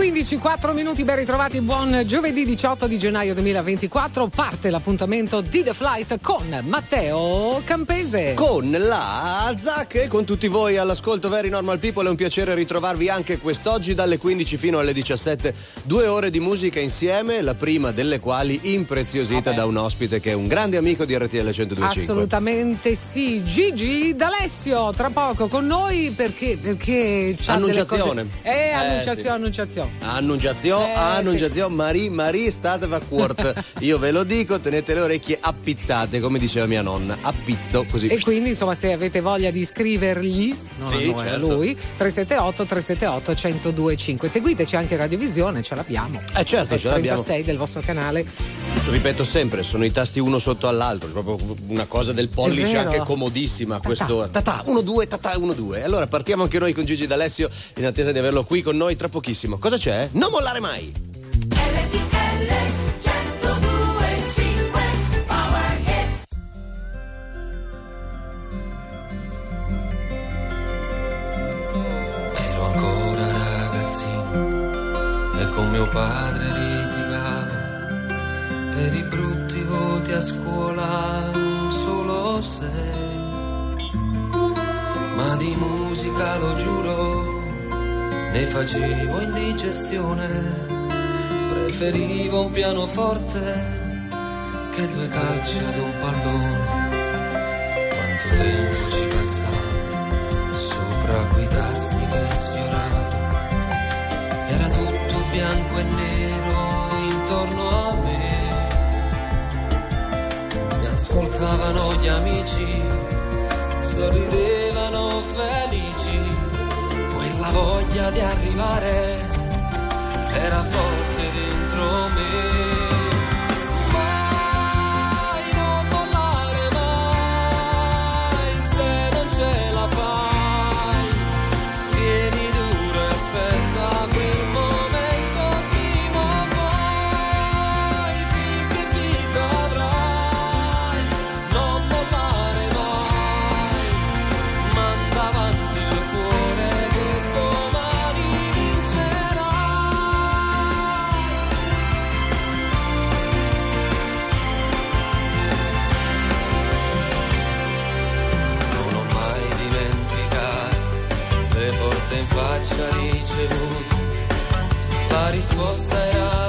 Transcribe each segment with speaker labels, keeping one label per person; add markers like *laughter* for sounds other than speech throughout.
Speaker 1: 15, 4 minuti, ben ritrovati, buon giovedì 18 di gennaio 2024. Parte l'appuntamento di The Flight con Matteo Campese.
Speaker 2: Con la Zac e con tutti voi all'ascolto Very Normal People. È un piacere ritrovarvi anche quest'oggi dalle 15 fino alle 17. Due ore di musica insieme, la prima delle quali impreziosita da un ospite che è un grande amico di RTL 1025.
Speaker 1: Assolutamente sì, Gigi D'Alessio, tra poco con noi perché, perché
Speaker 2: Annunciazione.
Speaker 1: Cose... Eh,
Speaker 2: Eh,
Speaker 1: annunciazione,
Speaker 2: sì.
Speaker 1: annunciazione.
Speaker 2: Annunciazione,
Speaker 1: Eh,
Speaker 2: annunciazione, Marie, Marie, statevi a cuort. *laughs* Io ve lo dico, tenete le orecchie appizzate, come diceva mia nonna. Appizzo così.
Speaker 1: E quindi, insomma, se avete voglia di scrivergli, non
Speaker 2: Sì,
Speaker 1: a noi, a
Speaker 2: certo.
Speaker 1: lui, 378 378 1025. Seguiteci anche in radiovisione, ce l'abbiamo.
Speaker 2: Eh certo, ce l'abbiamo.
Speaker 1: 36 del vostro canale.
Speaker 2: Ripeto sempre, sono i tasti uno sotto all'altro, proprio una cosa del pollice anche comodissima. Questo tatà, 1 2 tatà 1 2. Allora partiamo anche noi con Gigi D'Alessio in attesa di averlo qui con noi tra pochissimo. Cosa c'è? Non mollare mai.
Speaker 3: Ero ancora ragazzino e con mio padre litigavo per i brutti voti a scuola un solo sei. Ma di musica lo giuro, ne facevo indigestione. Preferivo un pianoforte che due calci ad un pallone. Quanto tempo ci passava sopra quei tasti che sfioravo. Era tutto bianco e nero intorno a me. Mi ascoltavano gli amici, sorridevano felici. Quella voglia di arrivare era forte dentro me. La risposta era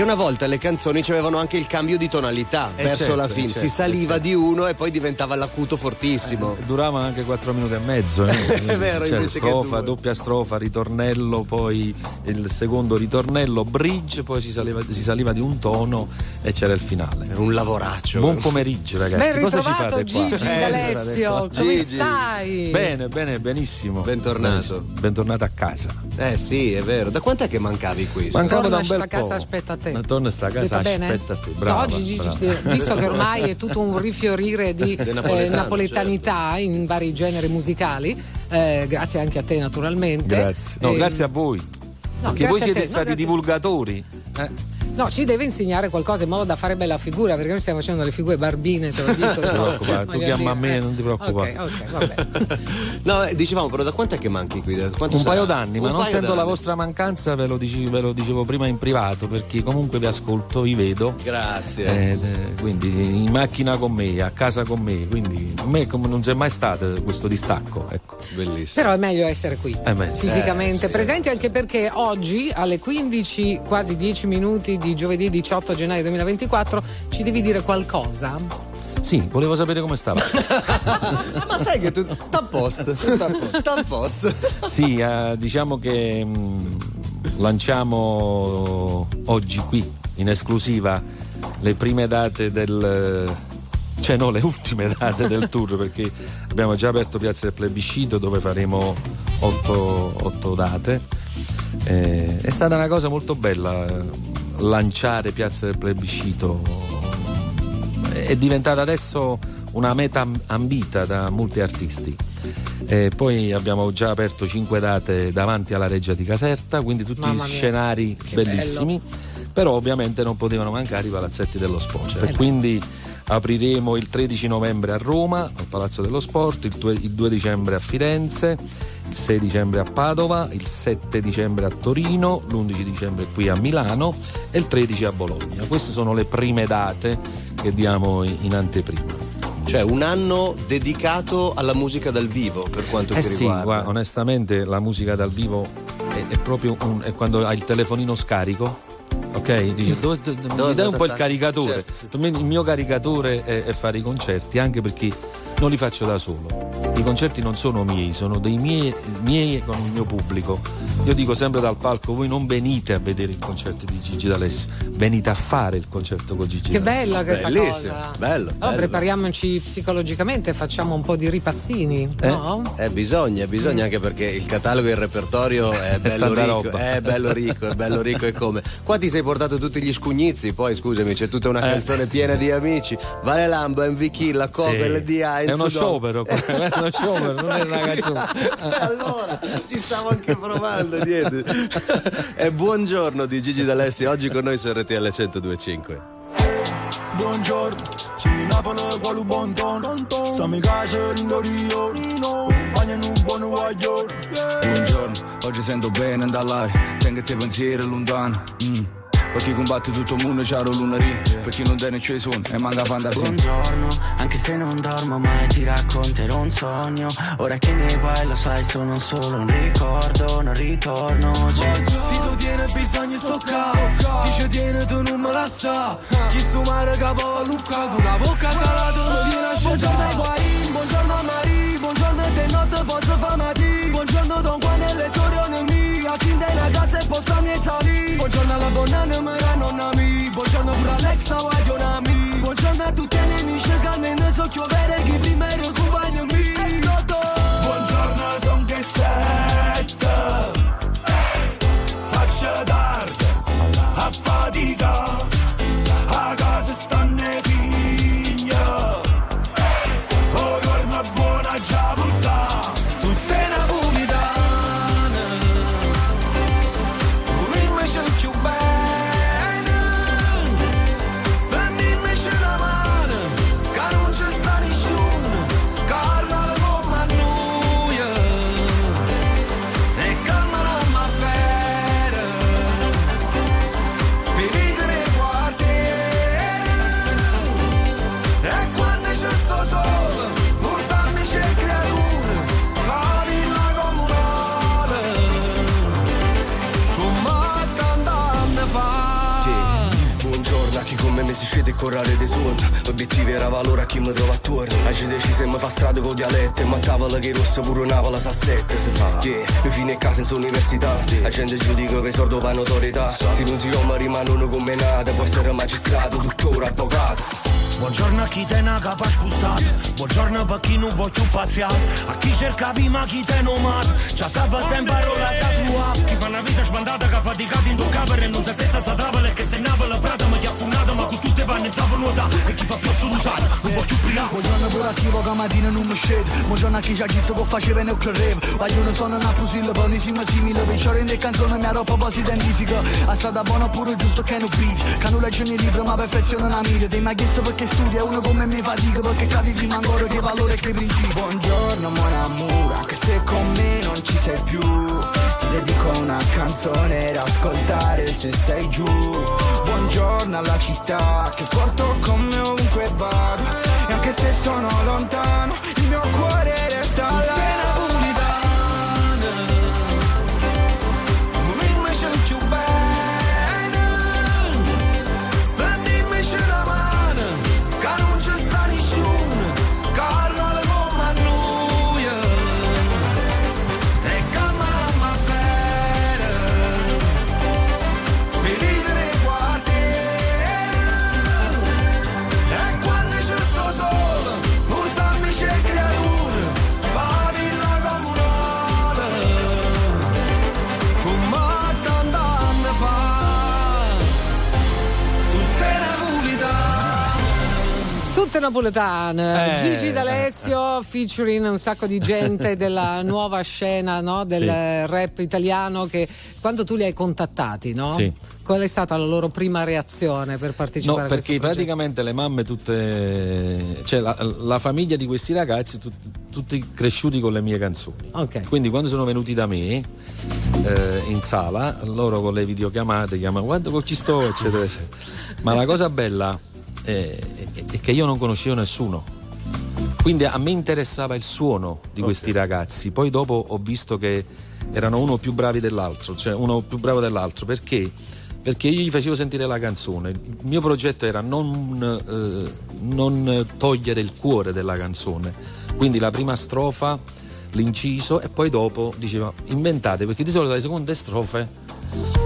Speaker 2: Perché una volta le canzoni avevano anche il cambio di tonalità
Speaker 4: Eh,
Speaker 2: verso
Speaker 4: certo,
Speaker 2: la fine.
Speaker 4: certo,
Speaker 2: si saliva
Speaker 4: certo.
Speaker 2: di uno e poi diventava l'acuto fortissimo.
Speaker 4: Durava anche 4 minuti e mezzo. eh. *laughs*
Speaker 2: È vero, che
Speaker 4: strofa, doppia strofa, ritornello, poi il secondo ritornello, bridge, poi si saliva, si saliva di un tono e c'era il finale.
Speaker 2: Era un lavoraccio.
Speaker 4: Buon pomeriggio ragazzi.
Speaker 1: Ben
Speaker 4: Cosa ci
Speaker 1: ritrovato
Speaker 4: fate qua?
Speaker 1: Gigi
Speaker 4: Eh,
Speaker 1: D'Alessio,
Speaker 4: qua.
Speaker 1: come
Speaker 2: Gigi.
Speaker 1: stai?
Speaker 4: Bene, bene, benissimo.
Speaker 2: Bentornato.
Speaker 4: Bentornato a casa.
Speaker 2: Eh sì, è vero. Da quant'è che mancavi qui?
Speaker 4: Mancavo
Speaker 1: Torna
Speaker 4: da un bel
Speaker 1: casa,
Speaker 4: po'.
Speaker 1: aspetta a te.
Speaker 4: Ma Torna sta casa,
Speaker 1: Detto bene?
Speaker 4: aspetta a te.
Speaker 1: No,
Speaker 4: Brava,
Speaker 1: oggi Gigi,
Speaker 4: brava.
Speaker 1: visto che ormai è tutto un rifiorire di *laughs* eh, napoletanità in vari generi musicali, eh, grazie anche a te naturalmente.
Speaker 4: Grazie. No,
Speaker 1: Eh,
Speaker 4: grazie a voi.
Speaker 1: no,
Speaker 4: Perché voi
Speaker 1: a
Speaker 4: siete
Speaker 1: te. No,
Speaker 4: stati
Speaker 1: grazie-
Speaker 4: divulgatori. Eh,
Speaker 1: No, ci deve insegnare qualcosa in modo da fare bella figura, perché noi stiamo facendo le figure barbine, te lo dico. *laughs*
Speaker 4: Non ti preoccupare, tu
Speaker 1: voglio
Speaker 4: chiama a me,
Speaker 1: eh.
Speaker 4: non ti preoccupare.
Speaker 1: Ok, ok, vabbè. *laughs*
Speaker 2: No, eh, dicevamo però da quant'è che manchi qui? Da quanto
Speaker 4: Un
Speaker 2: sarà?
Speaker 4: paio d'anni, ma
Speaker 2: Un
Speaker 4: non
Speaker 2: paio
Speaker 4: sento la vostra mancanza, ve lo, dici- ve lo dicevo prima in privato, perché comunque vi ascolto, vi vedo.
Speaker 2: Grazie.
Speaker 4: Eh, eh, quindi in macchina con me, a casa con me, quindi a me come non c'è mai stato questo distacco. Ecco.
Speaker 2: Bellissimo.
Speaker 1: Però è meglio essere qui,
Speaker 4: È meglio.
Speaker 1: fisicamente
Speaker 2: Eh, sì.
Speaker 1: presenti, anche perché oggi alle 15, quasi 10 minuti di giovedì 18 gennaio 2024, ci devi dire qualcosa.
Speaker 4: Sì, volevo sapere come stava. *laughs*
Speaker 2: Ma sai che tu. T'appost. T'appost.
Speaker 4: sì, eh, diciamo che mh, lanciamo oggi qui in esclusiva le prime date del cioè no, le ultime date del tour perché abbiamo già aperto Piazza del Plebiscito dove faremo otto, otto date. Eh, è stata una cosa molto bella eh, lanciare Piazza del Plebiscito. È diventata adesso una meta am- ambita da molti artisti. E poi abbiamo già aperto cinque date davanti alla Reggia di Caserta, quindi tutti
Speaker 1: Mamma
Speaker 4: scenari bellissimi. Però ovviamente non potevano mancare i palazzetti dello sport.
Speaker 1: Eh
Speaker 4: quindi apriremo il 13 novembre a Roma, al Palazzo dello Sport, il 2, il 2 dicembre a Firenze, il 6 dicembre a Padova, il 7 dicembre a Torino, l'11 dicembre qui a Milano e il 13 a Bologna. Queste sono le prime date che diamo in anteprima.
Speaker 2: Cioè, un anno dedicato alla musica dal vivo, per quanto
Speaker 4: Eh sì,
Speaker 2: riguarda.
Speaker 4: guarda, onestamente la musica dal vivo è, è proprio un, è quando hai il telefonino scarico. Ok, dice dove, dove- mi
Speaker 2: Dove-
Speaker 4: dai un po' il caricatore.
Speaker 2: certo,
Speaker 4: me il mio caricatore è, è fare i concerti, anche perché non li faccio da solo. I concerti non sono miei, sono dei miei, miei con il mio pubblico. Io dico sempre dal palco: voi non venite a vedere il concerto di Gigi D'Alessio, venite a fare il concerto con Gigi
Speaker 1: Che
Speaker 4: D'Alessio.
Speaker 1: bella questa
Speaker 2: Bellissimo,
Speaker 1: cosa.
Speaker 2: bello,
Speaker 1: Allora,
Speaker 2: bello.
Speaker 1: prepariamoci psicologicamente, facciamo un po' di ripassini, no?
Speaker 2: Eh, bisogna, bisogna anche perché il catalogo e il repertorio è *laughs* bello ricco,
Speaker 4: roba.
Speaker 2: è bello ricco, è bello ricco e come. Qua *laughs* ti sei portato tutti gli scugnizzi, poi scusami, c'è tutta una
Speaker 4: Eh.
Speaker 2: canzone piena di amici. Vale Lambo, MV Kill, la Coca,
Speaker 4: Sì.
Speaker 2: LDA,
Speaker 4: È uno sciopero, *laughs* è uno sciopero, non è una canzone. *laughs*
Speaker 2: allora, ci stavo anche provando dietro. E buongiorno di Gigi D'Alessio, oggi con noi su RTL 1025.
Speaker 3: Buongiorno, siamo in Napoli quale un buon tono Stiamo in casa in Rio Bagno in un buon guaglione
Speaker 5: Buongiorno, oggi sento bene dall'aria Tengo te pensieri lontani mm. Per chi combatte tutto il mondo c'ha lunarì Per chi non tiene c'è suono e manca fantasia
Speaker 6: Buongiorno, anche se non dormo mai ti racconterò un sogno. Ora che mi vai lo sai sono solo un ricordo, non ritorno Cioè,
Speaker 3: Si tu tieni bisogno sto qua Si ci tiene tu non me la sa. Chi su mare capo a Lucca Con la bocca salata non viene a Buongiorno ai guai, buongiorno a Maria Buongiorno e te notte posso fare matì Buongiorno Don Juan e le corone mie A chi della casa e posta miei sali Buongiorno alla buona mera nonna mia Buongiorno pure Alexa guagliona mia Buongiorno a tutti gli amici che almeno so chiovere Chi prima era che
Speaker 5: rossa pure Napoli sa sette si fa. Yeah, io fino a casa in università. La gente giudica per sordo per notorietà. Se non si ama rimangono come nata. Può essere magistrato, dottore, avvocato.
Speaker 3: Buongiorno a chi te ne capa spostata Buongiorno per chi non vuole più paziare A chi cerca prima chi te non mata C'ha sabato sempre parola da tua. Chi fa una vita spandata che ha faticato in tocca Per non si setta sta travola e che se Napoli frata Ma chi ha funnato ma con tutte panne in sapo nuota E chi fa più solusato Non
Speaker 7: po' più prima. Buongiorno pure attivo che mattina non mi scede Buongiorno a chi ci ha detto che faceva ne rave. Vogliono sono una pusilla, siamo simili Per in canzone mia roba poi si identifica A strada buona pure giusto che non vivi Che non legge nei libri ma perfezione una mira Ti mai chiesto perché studia uno come me fatica Perché capi prima ancora che valore e che principi Buongiorno mon amour, anche se con me non ci sei più. Ti dedico una canzone da ascoltare se sei giù Buongiorno alla città che porto con me ovunque vado. E anche se sono lontano il mio cuore resta là Tutte
Speaker 1: napoletane,
Speaker 4: Eh.
Speaker 1: Gigi D'Alessio featuring un sacco di gente della *laughs* nuova scena no? del
Speaker 4: Sì.
Speaker 1: rap italiano che quando tu li hai contattati, no?
Speaker 4: Sì.
Speaker 1: Qual è stata la loro prima reazione per
Speaker 4: No,
Speaker 1: partecipare a questo
Speaker 4: perché praticamente le mamme tutte, cioè la, la famiglia di questi ragazzi, tut- tutti cresciuti con le mie canzoni.
Speaker 1: Ok.
Speaker 4: Quindi quando sono venuti da me eh, in sala, loro con le videochiamate chiamano guarda con chi sto, eccetera, eccetera. Ma la cosa bella è, è che io non conoscevo nessuno. Quindi a me interessava il suono di questi ragazzi. Poi dopo ho visto che erano uno più bravi dell'altro, cioè uno più bravo dell'altro. Perché? Perché io gli facevo sentire la canzone. Il mio progetto era non, eh, non togliere il cuore della canzone. Quindi la prima strofa, l'inciso e poi dopo diceva inventate, perché di solito le seconde strofe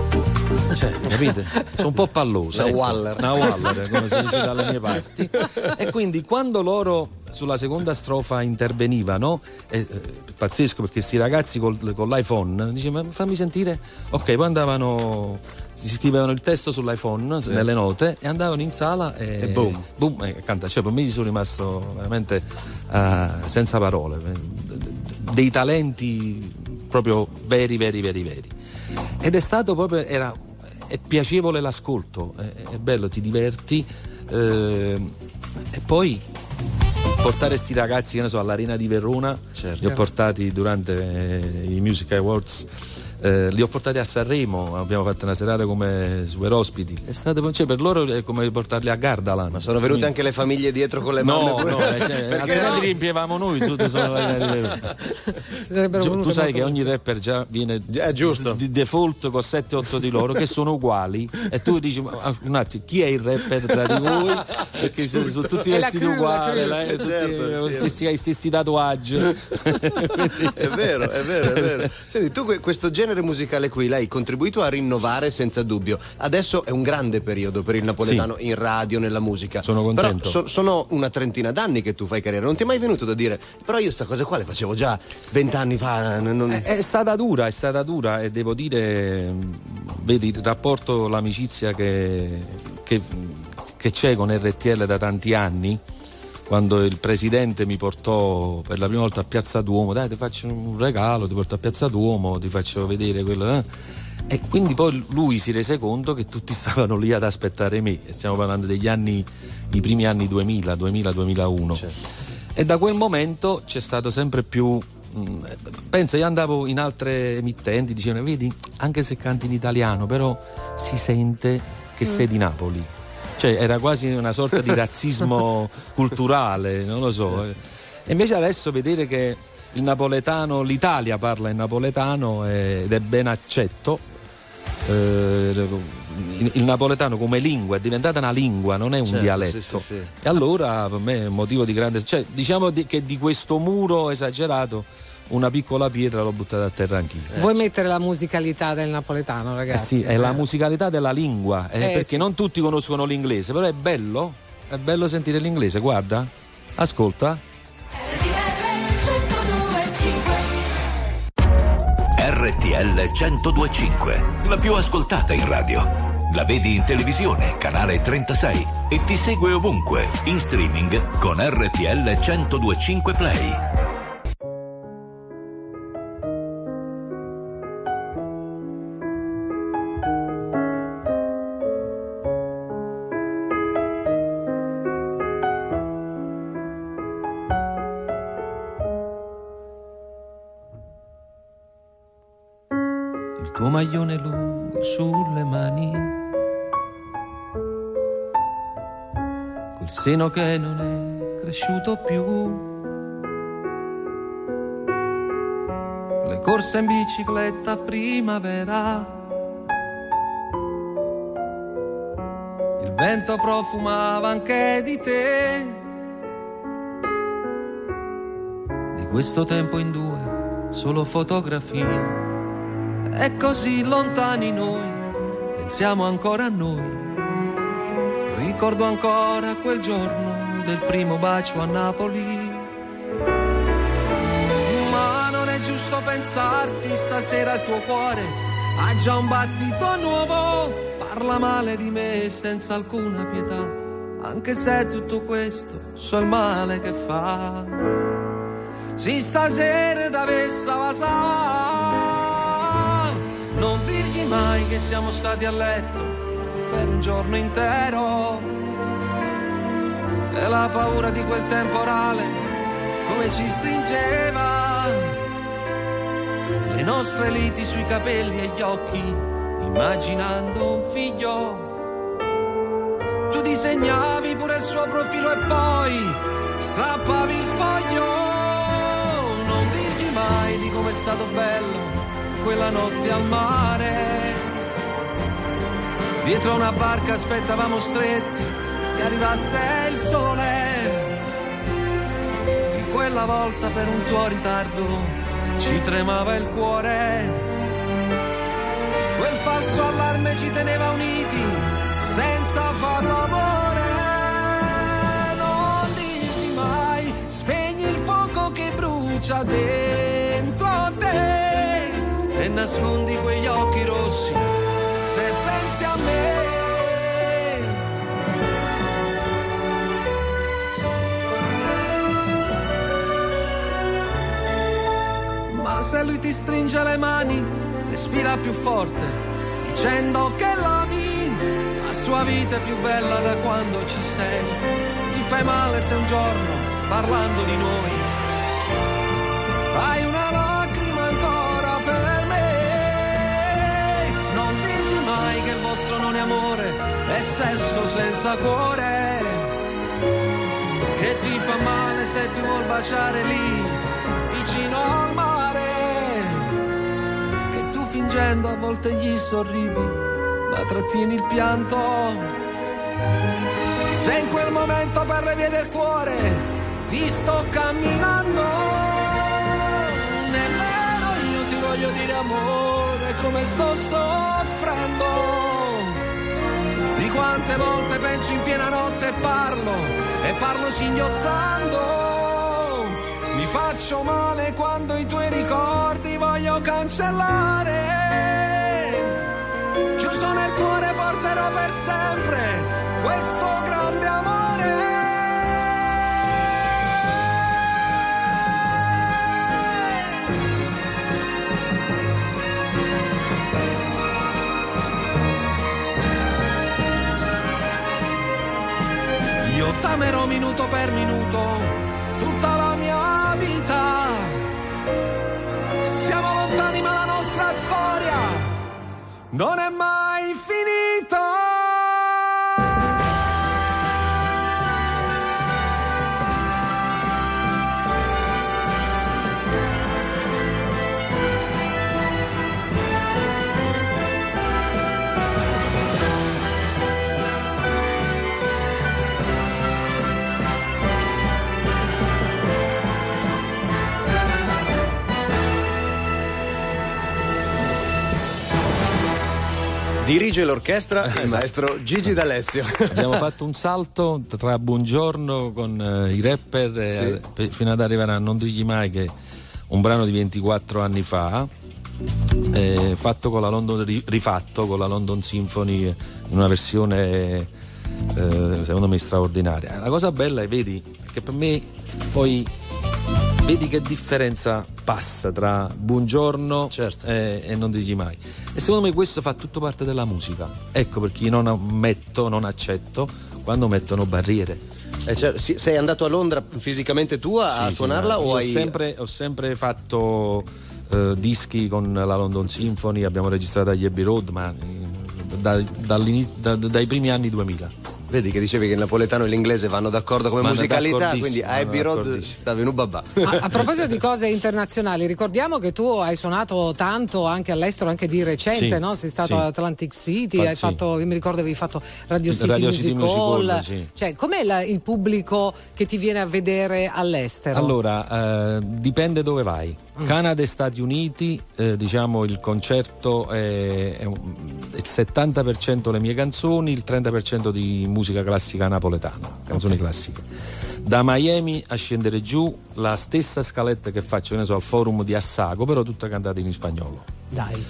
Speaker 4: cioè, *laughs* capite? Sono un po' pallose.
Speaker 2: Una
Speaker 4: ecco.
Speaker 2: Waller.
Speaker 4: Una Waller, come si dice dalle mie parti. *laughs* E quindi quando loro sulla seconda strofa intervenivano, è eh, pazzesco perché questi ragazzi col- con l'iPhone dicevano fammi sentire, ok, poi andavano, si scrivevano il testo sull'iPhone nelle note e andavano in sala e,
Speaker 2: E boom.
Speaker 4: boom e canta. Cioè, per me sono rimasto veramente eh, senza parole, dei talenti proprio veri, veri, veri, veri. Ed è stato proprio, era, è piacevole l'ascolto, è, è bello, ti diverti. eh, e poi portare sti ragazzi, che ne so, all'Arena di Verona,
Speaker 2: Certo.
Speaker 4: li ho portati durante eh, i Music Awards. Eh, li ho portati a Sanremo, abbiamo fatto una serata come super ospiti. È stato, cioè, per loro è come portarli a Gardaland.
Speaker 2: Ma sono venute anche le famiglie dietro con le mamme?
Speaker 4: No, no, eh, cioè, *laughs*
Speaker 2: Perché
Speaker 4: altrimenti
Speaker 2: no?
Speaker 4: riempievamo noi tutti sono *laughs* tu sai che ogni rapper già viene
Speaker 2: È giusto.
Speaker 4: di default con 7-8 di loro che sono uguali e tu dici ma, ah, un attimo chi è il rapper tra di voi perché sono, sono tutti vestiti uguali la- eh, tutti
Speaker 2: Certo,
Speaker 4: con
Speaker 2: sì.
Speaker 4: stessi, i stessi tatuaggi *laughs*
Speaker 2: È vero, è vero, è vero. Senti, tu que- questo genere musicale qui l'hai contribuito a rinnovare senza dubbio. Adesso è un grande periodo per il napoletano in radio, nella musica.
Speaker 4: Sono contento.
Speaker 2: So- sono una trentina d'anni che tu fai carriera. Non ti è mai venuto da dire, però io sta cosa qua le facevo già vent'anni fa. non-
Speaker 4: è, è stata dura è stata dura e devo dire vedi il rapporto l'amicizia che, che- che c'è con RTL da tanti anni quando il presidente mi portò per la prima volta a Piazza Duomo, dai ti faccio un regalo, ti porto a Piazza Duomo, ti faccio vedere quello. eh. E quindi poi lui si rese conto che tutti *laughs* stavano lì ad aspettare me. Stiamo parlando degli anni, i primi anni 2000, 2000-2001. E da quel momento c'è stato sempre più. mh, Pensa, io andavo in altre emittenti, dicevano, vedi, anche se canti in italiano, però si sente che sei di Napoli. Cioè era quasi una sorta di *laughs* razzismo culturale, non lo so. E invece adesso vedere che il napoletano, l'Italia parla in napoletano ed è ben accetto. eh, il napoletano come lingua è diventata una lingua, non è un
Speaker 2: Certo,
Speaker 4: dialetto.
Speaker 2: sì, sì, sì.
Speaker 4: E allora per me è un motivo di grande. Cioè, diciamo di- che di questo muro esagerato una piccola pietra l'ho buttata a terra anch'io.
Speaker 1: Vuoi mettere la musicalità del napoletano,
Speaker 4: Eh
Speaker 1: ragazzi?
Speaker 4: sì, è la musicalità della lingua, eh,
Speaker 1: Eh,
Speaker 4: perché
Speaker 1: sì.
Speaker 4: non tutti conoscono l'inglese, però è bello, è bello sentire l'inglese, guarda, ascolta.
Speaker 8: RTL 1025, la più ascoltata in radio.
Speaker 9: La vedi in televisione, canale 36 e ti segue ovunque, in streaming con RTL 1025 Play.
Speaker 3: Che non è cresciuto più, le corse in bicicletta a primavera, il vento profumava anche di te, di questo tempo in due, solo fotografie. E così lontani noi, pensiamo ancora a noi. Ricordo ancora quel giorno del primo bacio a Napoli. Ma non è giusto pensarti stasera il tuo cuore ha già un battito nuovo. Parla male di me senza alcuna pietà, anche se tutto questo so il male che fa. Si stasera da vessa va sa non dirgli mai che siamo stati a letto per un giorno intero. E la paura di quel temporale come ci stringeva. Le nostre liti sui capelli e gli occhi, immaginando un figlio. Tu disegnavi pure il suo profilo e poi strappavi il foglio. Non dirgli mai di com'è stato bello quella notte al mare. Dietro una barca aspettavamo stretti che arrivasse il sole. Di quella volta per un tuo ritardo ci tremava il cuore. Quel falso allarme ci teneva uniti senza farlo amore. Non dirti mai, spegni il fuoco che brucia dentro te e nascondi quegli occhi rossi se pensi a me. Se lui ti stringe le mani, respira più forte, dicendo che l'ami, la sua vita è più bella da quando ci sei. Ti fai male se un giorno, parlando di noi, hai una lacrima ancora per me. Non dirgli mai che il vostro non è amore, è sesso senza cuore. Che ti fa male se ti vuol baciare lì, vicino al mare. Fingendo a volte gli sorridi, ma trattieni il pianto. Se in quel momento per le vie del cuore ti sto camminando, nemmeno io ti voglio dire amore come sto soffrendo. Di quante volte penso in piena notte e parlo, e parlo singhiozzando. Faccio male quando i tuoi ricordi voglio cancellare. Chiuso nel cuore porterò per sempre questo grande amore. Io t'amerò minuto per minuto, non è mai finita.
Speaker 2: Dirige l'orchestra il maestro Gigi D'Alessio.
Speaker 4: Abbiamo fatto un salto tra Buongiorno con eh, i rapper eh,
Speaker 2: Sì.
Speaker 4: per- fino ad arrivare a Non digli mai che un brano di 24 anni fa eh, fatto con la London, ri- rifatto con la London Symphony in una versione eh, secondo me straordinaria. La cosa bella è, vedi, che per me poi vedi che differenza passa tra buongiorno
Speaker 2: Certo.
Speaker 4: e, e non digli mai. E secondo me questo fa tutto parte della musica. Ecco perché io non ammetto, non accetto quando mettono barriere.
Speaker 2: Eh, cioè, sei andato a Londra fisicamente tu a,
Speaker 4: Sì, sì,
Speaker 2: suonarla
Speaker 4: ma
Speaker 2: o hai...
Speaker 4: ho, sempre, ho sempre fatto eh, dischi con la London Symphony, abbiamo registrato agli Abbey Road, ma eh, da- da- dai primi anni 2000.
Speaker 2: Vedi che dicevi che il napoletano e l'inglese vanno d'accordo come
Speaker 4: Vanno
Speaker 2: musicalità, quindi a Abbey Road sta venuto babà.
Speaker 1: A, a proposito di cose internazionali, ricordiamo che tu hai suonato tanto anche all'estero, anche di recente,
Speaker 4: Sì,
Speaker 1: no? Sei stato
Speaker 4: sì.
Speaker 1: a Atlantic City,
Speaker 4: Fa-
Speaker 1: hai
Speaker 4: sì.
Speaker 1: fatto, io mi ricordo avevi fatto Radio City,
Speaker 4: Radio City
Speaker 1: Music
Speaker 4: Music
Speaker 1: Hall.
Speaker 4: Hall, sì.
Speaker 1: Cioè, com'è la- il pubblico che ti viene a vedere all'estero?
Speaker 4: Allora, eh, dipende dove vai.
Speaker 1: Mm.
Speaker 4: Canada e Stati Uniti, eh, diciamo il concerto è, è un- è il 70% le mie canzoni, il 30% di musica classica napoletana, canzoni classiche. Da Miami a scendere giù, la stessa scaletta che faccio ne so, al forum di Assago, però tutta cantata in spagnolo.
Speaker 1: Dai.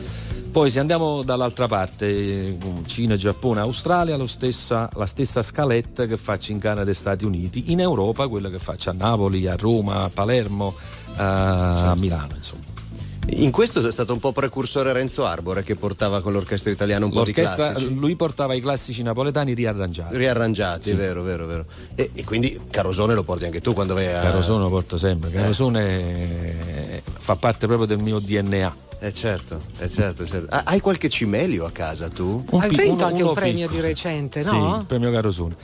Speaker 4: Poi se andiamo dall'altra parte, eh, Cina, Giappone, Australia, lo stessa- la stessa scaletta che faccio in Canada e Stati Uniti, in Europa quella che faccio a Napoli, a Roma, a Palermo, a, a Milano, insomma.
Speaker 2: In questo è stato un po' precursore Renzo Arbore che portava con l'orchestra italiana un po' di
Speaker 4: L'orchestra,
Speaker 2: classici.
Speaker 4: lui portava i classici napoletani riarrangiati.
Speaker 2: Riarrangiati,
Speaker 4: Sì.
Speaker 2: vero, vero, vero. E, e quindi Carosone lo porti anche tu quando vai a.
Speaker 4: Carosone lo porto sempre, Carosone eh, fa parte proprio del mio DNA.
Speaker 2: Eh certo, eh certo, certo. Ah, hai qualche cimelio a casa tu?
Speaker 4: Un
Speaker 1: hai vinto
Speaker 4: uno-
Speaker 1: anche
Speaker 4: uno
Speaker 1: un premio
Speaker 4: piccolo.
Speaker 1: di recente,
Speaker 4: Sì,
Speaker 1: no?
Speaker 4: il premio Carosone.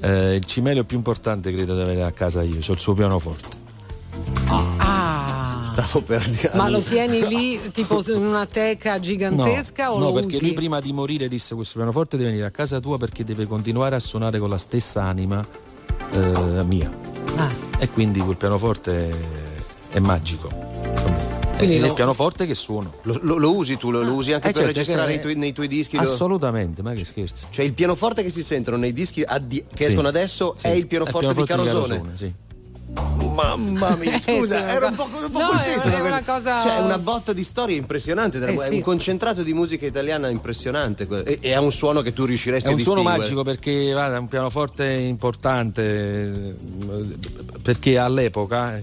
Speaker 4: Eh, il cimelio più importante credo di avere a casa io, c'ho il suo pianoforte.
Speaker 1: Ah.
Speaker 2: Stavo per dire.
Speaker 1: Ma lo tieni lì *laughs* tipo in una teca gigantesca o
Speaker 4: no,
Speaker 1: lo
Speaker 4: perché
Speaker 1: usi?
Speaker 4: lui prima di morire disse questo pianoforte deve venire a casa tua perché deve continuare a suonare con la stessa anima eh, mia.
Speaker 1: Ah.
Speaker 4: E quindi quel pianoforte è, è magico.
Speaker 1: Quindi lo-
Speaker 4: il pianoforte che suono.
Speaker 2: Lo, lo- lo usi tu, lo, lo usi anche
Speaker 4: Eh,
Speaker 2: per
Speaker 4: certo,
Speaker 2: registrare
Speaker 4: che-
Speaker 2: i tuoi- nei tuoi dischi? lo-
Speaker 4: Assolutamente, ma che scherzi.
Speaker 2: Cioè il pianoforte che si sentono nei dischi addi- che
Speaker 4: Sì.
Speaker 2: escono adesso
Speaker 4: Sì.
Speaker 2: è il pianoforte, di Carosone?
Speaker 4: sì.
Speaker 2: Mamma mia,
Speaker 1: Eh,
Speaker 2: scusa, era un po', un po'
Speaker 1: no,
Speaker 2: colpito
Speaker 1: è una cosa-
Speaker 2: Cioè, è una botta di storia impressionante,
Speaker 1: Eh,
Speaker 2: è
Speaker 1: sì.
Speaker 2: un concentrato di musica italiana impressionante e, e ha un suono che tu riusciresti
Speaker 4: È
Speaker 2: a
Speaker 4: un suono magico perché guarda, è un pianoforte importante perché all'epoca eh,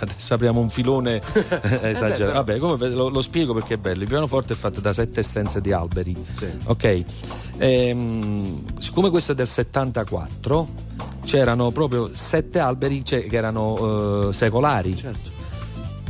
Speaker 4: adesso apriamo un filone *laughs* eh, esagerato. Vabbè, come lo, lo spiego perché è bello. Il pianoforte è fatto da sette essenze di alberi.
Speaker 2: Sì.
Speaker 4: Ok. Ehm, siccome questo è del 74 c'erano proprio sette alberi che erano eh, secolari.
Speaker 2: Certo.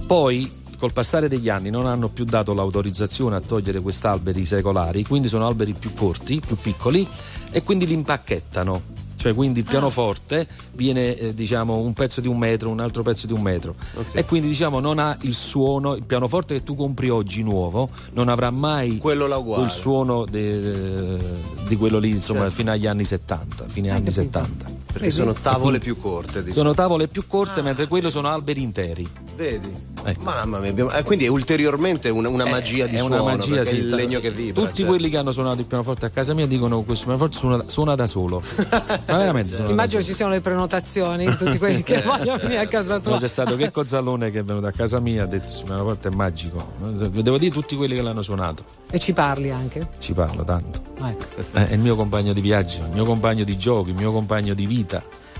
Speaker 4: Poi col passare degli anni non hanno più dato l'autorizzazione a togliere questi alberi secolari, quindi sono alberi più corti, più piccoli e quindi li impacchettano. Cioè, quindi il pianoforte viene, eh, diciamo, un pezzo di un metro, un altro pezzo di un metro. E quindi, diciamo, non ha il suono. Il pianoforte che tu compri oggi nuovo non avrà mai quel suono di quello lì, insomma,
Speaker 2: Certo.
Speaker 4: fino agli anni 70. Fine
Speaker 1: Hai
Speaker 4: anni
Speaker 1: capito.
Speaker 4: 70.
Speaker 2: Perché sono tavole più corte. di-
Speaker 4: Sono tavole più corte, mentre quello sono alberi interi.
Speaker 2: Vedi?
Speaker 4: Ecco.
Speaker 2: Mamma mia, abbiamo- eh, quindi è ulteriormente una, una magia
Speaker 4: Eh,
Speaker 2: di
Speaker 4: è
Speaker 2: suono.
Speaker 4: una magia, sì.
Speaker 2: è il legno che vibra.
Speaker 4: Tutti
Speaker 2: certo.
Speaker 4: quelli che hanno suonato il pianoforte a casa mia dicono che questo pianoforte suona, suona da solo. *laughs* Ma veramente
Speaker 1: Immagino ci siano le prenotazioni di tutti quelli che *laughs* vogliono venire a casa
Speaker 4: No,
Speaker 1: tua.
Speaker 4: c'è stato Checco Zallone che è venuto a casa mia ha detto il pianoforte è magico. Devo dire tutti quelli che l'hanno suonato.
Speaker 1: E ci parli anche?
Speaker 4: Ci parlo tanto.
Speaker 1: Ecco.
Speaker 4: Eh, È il mio compagno di viaggio, il mio compagno di giochi, il mio compagno di vita.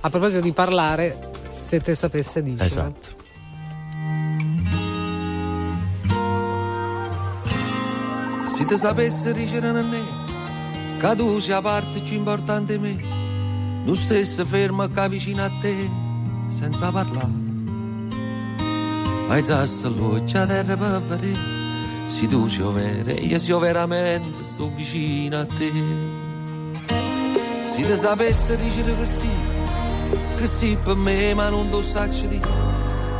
Speaker 1: A proposito di parlare, se te sapesse dire.
Speaker 4: Esatto.
Speaker 7: Se ti sapesse dicere a me che tu sia parte più importante di me, non stesse fermo che vicino a te senza parlare. Alzasse l'occhio a terra per vedere se tu sei vero e io sia veramente sto vicino a te. Se ti sapesse dire che sì, che sì per me ma non lo saccio di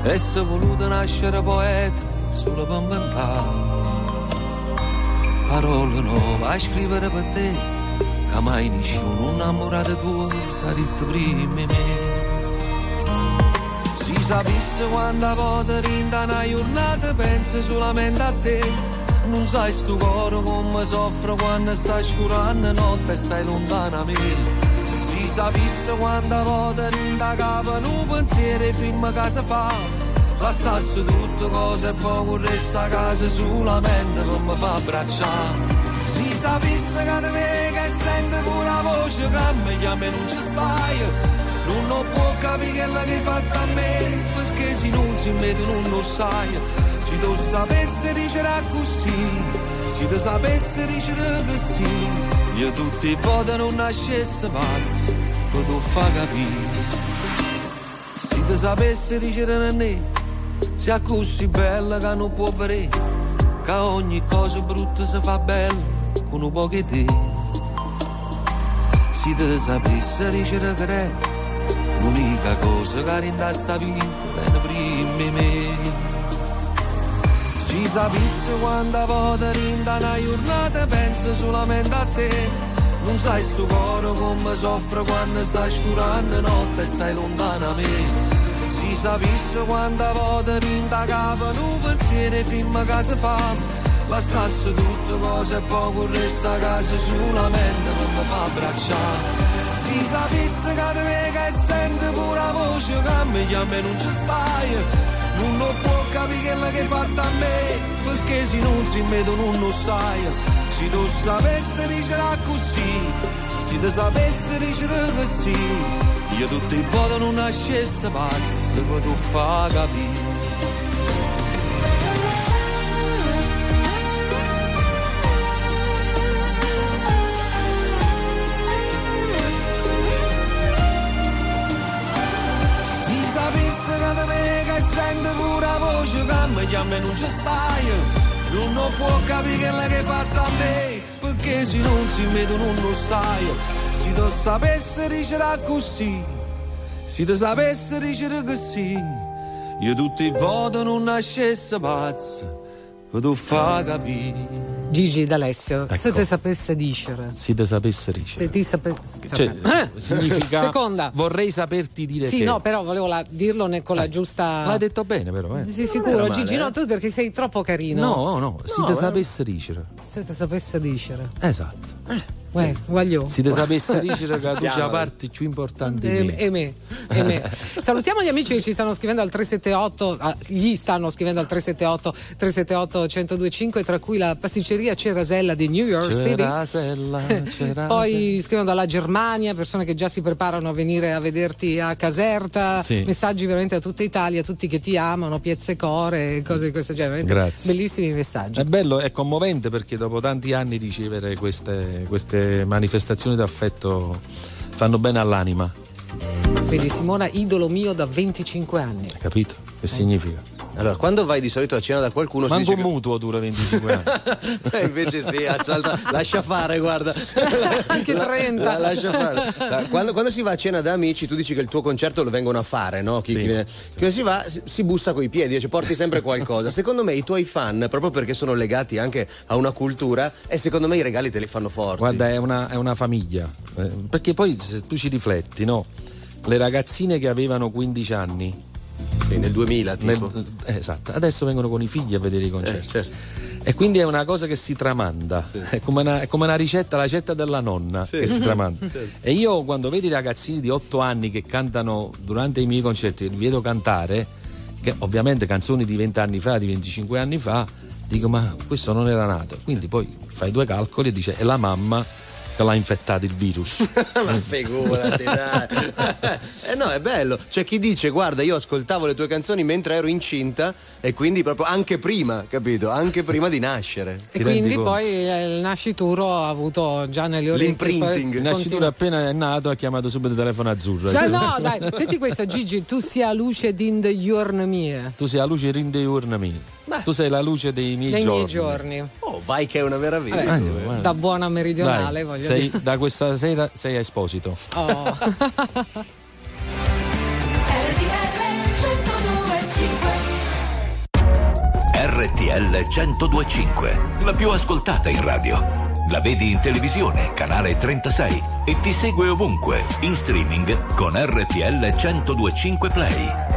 Speaker 7: essere voluto nascere poeta solo per inventare parole nuove a scrivere per te che mai nessuno innamorato tuo t'ha detto prima di me. Si sapesse quanta volta rinda una giornata penso solamente a te non sai sto cuore come soffre quando stai scurando notte e stai lontana a me si sapesse quanta volta rinda capo un pensiero e film che si fa
Speaker 3: Lassasse tutto cose e poi corresse a casa solamente per mi fa abbracciare. Si sapesse che te me che sente la voce che mi chiama e non ci stai. Non lo può capire quello che hai fatto a me, se non si mette non lo sai. Se tu sapessi dicere così, se tu sapessi dicere che sì, io tutti i voti non nascesse pazzo, per tu fa capire. Se tu sapessi dicere a me, sia così bella che non può vedere, che ogni cosa brutta si fa bella con un po' di te. Se tu sapessi dicere che è l'unica cosa che rinda sta vita è prima me. Si sapesse quando volta rinda una giornata penso solamente a te. Non sai sto cuore come soffre quando stai scurando notte e stai lontano a me. Si sapesse quando volta rinda capo un pensiero prima che si fa. Lassasse tutte cose e poi corresse a casa solamente per mi fa abbracciare. Si sapesse che te me che sente pure la voce che mi chiama e non ci stai. Non lo può capire quello che hai fatto a me, perché se non si mette non lo sai. Se tu sapessi dicere così, se tu sapessi dicere che sì, io tutti i voti non nascesse pazzo, poi tu fa capire. Che mi chiama e non ci stai. Non può capire che hai fatto a me. Perché se non si mette non lo sai. Se tu sapessi dicere così Se tu sapessi dicere che sì. Io tutti i voti non nascesse pazzo. Per tu fa capire
Speaker 1: Gigi D'Alessio, se
Speaker 4: Ecco.
Speaker 1: te sapesse dicere.
Speaker 4: Se te sapesse dicere.
Speaker 1: Se ti sapesse.
Speaker 4: Cioè, significa
Speaker 1: Seconda.
Speaker 4: vorrei saperti dire
Speaker 1: Sì,
Speaker 4: che
Speaker 1: no, però volevo la- dirlo ne- con la giusta.
Speaker 4: l'hai detto bene però eh.
Speaker 1: Sì, sicuro,
Speaker 2: male,
Speaker 1: Gigi,
Speaker 2: eh.
Speaker 1: no, tu perché sei troppo carino.
Speaker 4: no no se
Speaker 2: No,
Speaker 4: te
Speaker 2: eh.
Speaker 4: sapesse dicere
Speaker 1: Se te sapesse dicere.
Speaker 4: esatto
Speaker 1: Uè, voglio.
Speaker 4: se te sapesse dicere che tu sei la parte più importante di
Speaker 1: E,
Speaker 4: me
Speaker 1: e me, e me. Salutiamo gli amici che ci stanno scrivendo al 378, ah, gli stanno scrivendo al 378 378 1025, tra cui la pasticceria Cerasella di New York City.
Speaker 4: c'era Sella c'era
Speaker 1: Poi scrivono dalla Germania, persone che già si preparano a venire a vederti a Caserta,
Speaker 4: Sì.
Speaker 1: messaggi veramente a tutta Italia, tutti che ti amano, piezze core, cose di questo genere. veramente
Speaker 4: Grazie.
Speaker 1: Bellissimi messaggi.
Speaker 4: È bello, è commovente perché dopo tanti anni ricevere queste, queste manifestazioni d'affetto fanno bene all'anima,
Speaker 1: Vedi Simona, idolo mio da 25 anni.
Speaker 4: hai capito?
Speaker 1: Eh.
Speaker 4: Che significa?
Speaker 2: Allora, quando vai di solito a cena da qualcuno si
Speaker 4: Manco
Speaker 2: dice
Speaker 4: un
Speaker 2: che-
Speaker 4: mutuo dura 25 anni. *laughs*
Speaker 2: Eh, invece sì, alza- alza- lascia fare, guarda. *laughs*
Speaker 1: Anche
Speaker 2: La-
Speaker 1: 30.
Speaker 2: la- lascia fare. La- Quando, quando si va a cena da amici, tu dici che il tuo concerto lo vengono a fare, no? Chi,
Speaker 4: Sì.
Speaker 2: chi viene- Quando si va, si, si bussa coi piedi, cioè porti sempre qualcosa. Secondo me i tuoi fan, proprio perché sono legati anche a una cultura, e secondo me i regali te li fanno forti.
Speaker 4: Guarda, è una, è una famiglia. Eh, perché poi se tu ci rifletti, no? Le ragazzine che avevano 15 anni,
Speaker 2: Sì, nel 2000, tipo.
Speaker 4: nel- eh, esatto, adesso vengono con i figli a vedere i concerti.
Speaker 2: Eh, certo.
Speaker 4: E quindi è una cosa che si tramanda, è, come una, è come una ricetta, la ricetta della nonna
Speaker 2: Sì.
Speaker 4: che si tramanda. *laughs*
Speaker 2: Certo.
Speaker 4: E io quando vedo i ragazzini di 8 anni che cantano durante i miei concerti, li vedo cantare, che ovviamente canzoni di 20 anni fa, di 25 anni fa, dico ma questo non era nato. Quindi poi fai due calcoli e dice è la mamma che l'ha infettato il virus. *laughs*
Speaker 2: Ma figurati, dai. *laughs* eh no, è bello. C'è chi dice: Guarda, io ascoltavo le tue canzoni mentre ero incinta, e quindi proprio anche prima, capito? Anche prima di nascere.
Speaker 1: E
Speaker 4: Ti
Speaker 1: quindi poi eh, il nascituro ha avuto già nelle orecchie.
Speaker 2: L'imprinting.
Speaker 4: Il nascituro appena è nato ha chiamato subito il telefono azzurro.
Speaker 1: Cioè, no, dai, senti questo, Gigi, tu sia luce din de giorni mie.
Speaker 4: Tu sei la luce rinde urna mia. Tu sei la luce dei miei
Speaker 1: Dei
Speaker 4: giorni.
Speaker 1: miei giorni.
Speaker 2: Oh, vai che è una meraviglia.
Speaker 4: Ah, guarda.
Speaker 1: Da buona meridionale,
Speaker 4: Dai,
Speaker 1: voglio
Speaker 4: sei-
Speaker 1: dire.
Speaker 4: da questa sera sei a Esposito.
Speaker 1: Oh. *laughs*
Speaker 9: RTL 1025, la più ascoltata in radio. La vedi in televisione, canale 36 e ti segue ovunque, in streaming con RTL 1025 Play.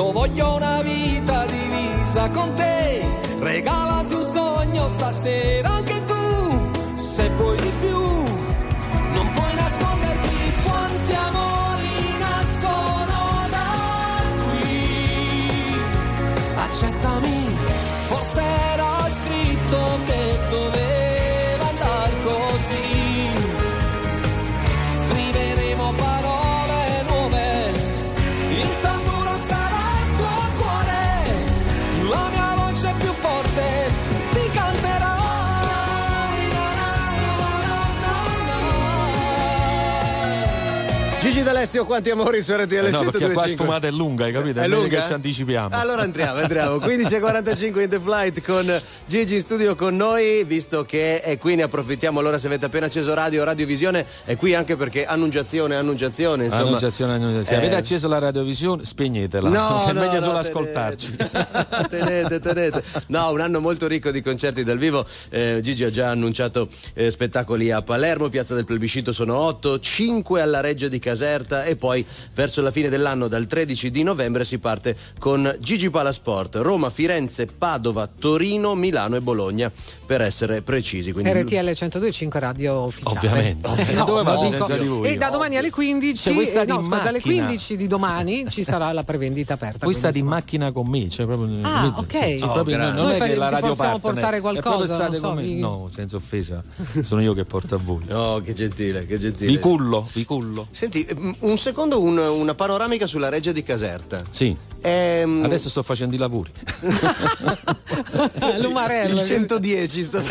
Speaker 3: Io voglio una vita divisa con te. Regalati un sogno stasera
Speaker 2: Gigi D'Alessio, quanti amori su RTL
Speaker 4: Eh no, perché qua
Speaker 2: 102.5?
Speaker 4: sfumata è lunga, hai capito? È,
Speaker 2: È lunga?
Speaker 4: che ci anticipiamo.
Speaker 2: Allora entriamo, entriamo. 15.45 in The Flight con Gigi in studio con noi, visto che è qui ne approfittiamo. Allora se avete appena acceso radio, radiovisione, è qui anche perché annunciazione, annunciazione, insomma.
Speaker 4: Annunciazione, annunciazione. Se
Speaker 2: Eh,
Speaker 4: avete acceso la radiovisione, spegnetela.
Speaker 2: No, *laughs*
Speaker 4: è
Speaker 2: no,
Speaker 4: meglio
Speaker 2: no,
Speaker 4: solo
Speaker 2: tenete.
Speaker 4: ascoltarci. *laughs*
Speaker 2: tenete, tenete. No, un anno molto ricco di concerti dal vivo. Eh, Gigi ha già annunciato eh, spettacoli a Palermo, Piazza del Plebiscito sono 8, 5 alla Reggia di Caserta e poi verso la fine dell'anno, dal 13 di novembre, si parte con Gigi Palasport, Roma, Firenze, Padova, Torino, Milano e Bologna, per essere precisi. Quindi
Speaker 1: RTL 102.5 radio ufficiale.
Speaker 4: Ovviamente.
Speaker 1: No,
Speaker 4: Dove vado senza di voi?
Speaker 1: E da domani alle 15,
Speaker 4: Cioè,
Speaker 1: eh, no, scusa, dalle
Speaker 4: macchina.
Speaker 1: 15 di domani ci sarà la prevendita aperta.
Speaker 4: Voi
Speaker 1: quindi,
Speaker 4: state in
Speaker 1: insomma.
Speaker 4: macchina con me, cioè proprio
Speaker 1: Ah, ok.
Speaker 4: Sì,
Speaker 1: Oh,
Speaker 4: proprio non
Speaker 1: Noi
Speaker 4: è
Speaker 1: fai-
Speaker 4: che la
Speaker 1: ti
Speaker 4: radio
Speaker 1: possiamo
Speaker 4: partner,
Speaker 1: portare qualcosa, non so, vi-
Speaker 4: No, senza offesa, sono io che porto a voi. *laughs*
Speaker 2: Oh, che gentile, che gentile.
Speaker 4: Vi cullo, vi cullo.
Speaker 2: Senti, mm, un secondo un- una panoramica sulla Reggia di Caserta.
Speaker 4: Sì.
Speaker 2: Ehm,
Speaker 4: Adesso sto facendo i lavori. *laughs*
Speaker 1: L'umarello.
Speaker 2: il 110 sto...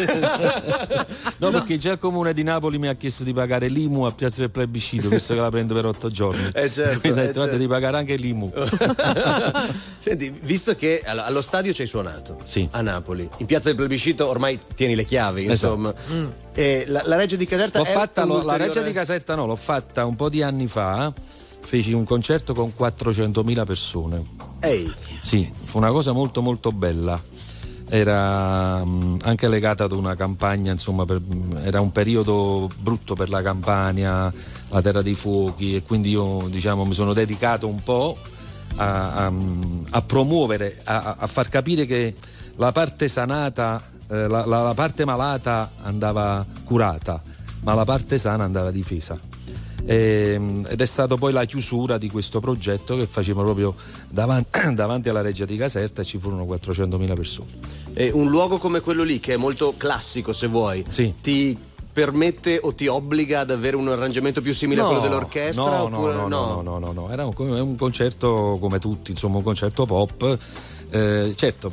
Speaker 4: No, perché già il comune di Napoli mi ha chiesto di pagare l'IMU a Piazza del Plebiscito, visto che la prendo per otto giorni.
Speaker 2: Eh, certo,
Speaker 4: Quindi ho
Speaker 2: eh,
Speaker 4: detto, guarda,
Speaker 2: certo.
Speaker 4: di pagare anche l'IMU. *laughs*
Speaker 2: Senti, visto che allo, allo stadio ci hai suonato
Speaker 4: Sì.
Speaker 2: a Napoli, in piazza del plebiscito ormai tieni le chiavi,
Speaker 4: Esatto.
Speaker 2: insomma. E la, la Reggio di Caserta
Speaker 4: L'ho
Speaker 2: è
Speaker 4: fatta, la Reggia di Caserta no, l'ho fatta un po' di anni fa. Feci un concerto con 400.000 persone.
Speaker 2: Ehi,
Speaker 4: Sì, fu una cosa molto molto bella. Era mh, anche legata ad una campagna, insomma, per- mh, era un periodo brutto per la Campania, la terra dei fuochi e quindi io diciamo, mi sono dedicato un po' a, a- a promuovere, a, a far capire che la parte sanata, eh, la, la- la parte malata andava curata, ma la parte sana andava difesa. Ehm, ed è stato poi la chiusura di questo progetto che facevamo proprio davanti, *clears throat* davanti alla Reggia di Caserta e ci furono 400.000 persone.
Speaker 2: e un luogo come quello lì, che è molto classico se vuoi,
Speaker 4: Sì.
Speaker 2: ti permette o ti obbliga ad avere un arrangiamento più simile a quello dell'orchestra?
Speaker 4: No, no,
Speaker 2: oppure
Speaker 4: no, no, no, no, no, era un, un concerto come tutti, insomma un concerto pop. Eh, certo,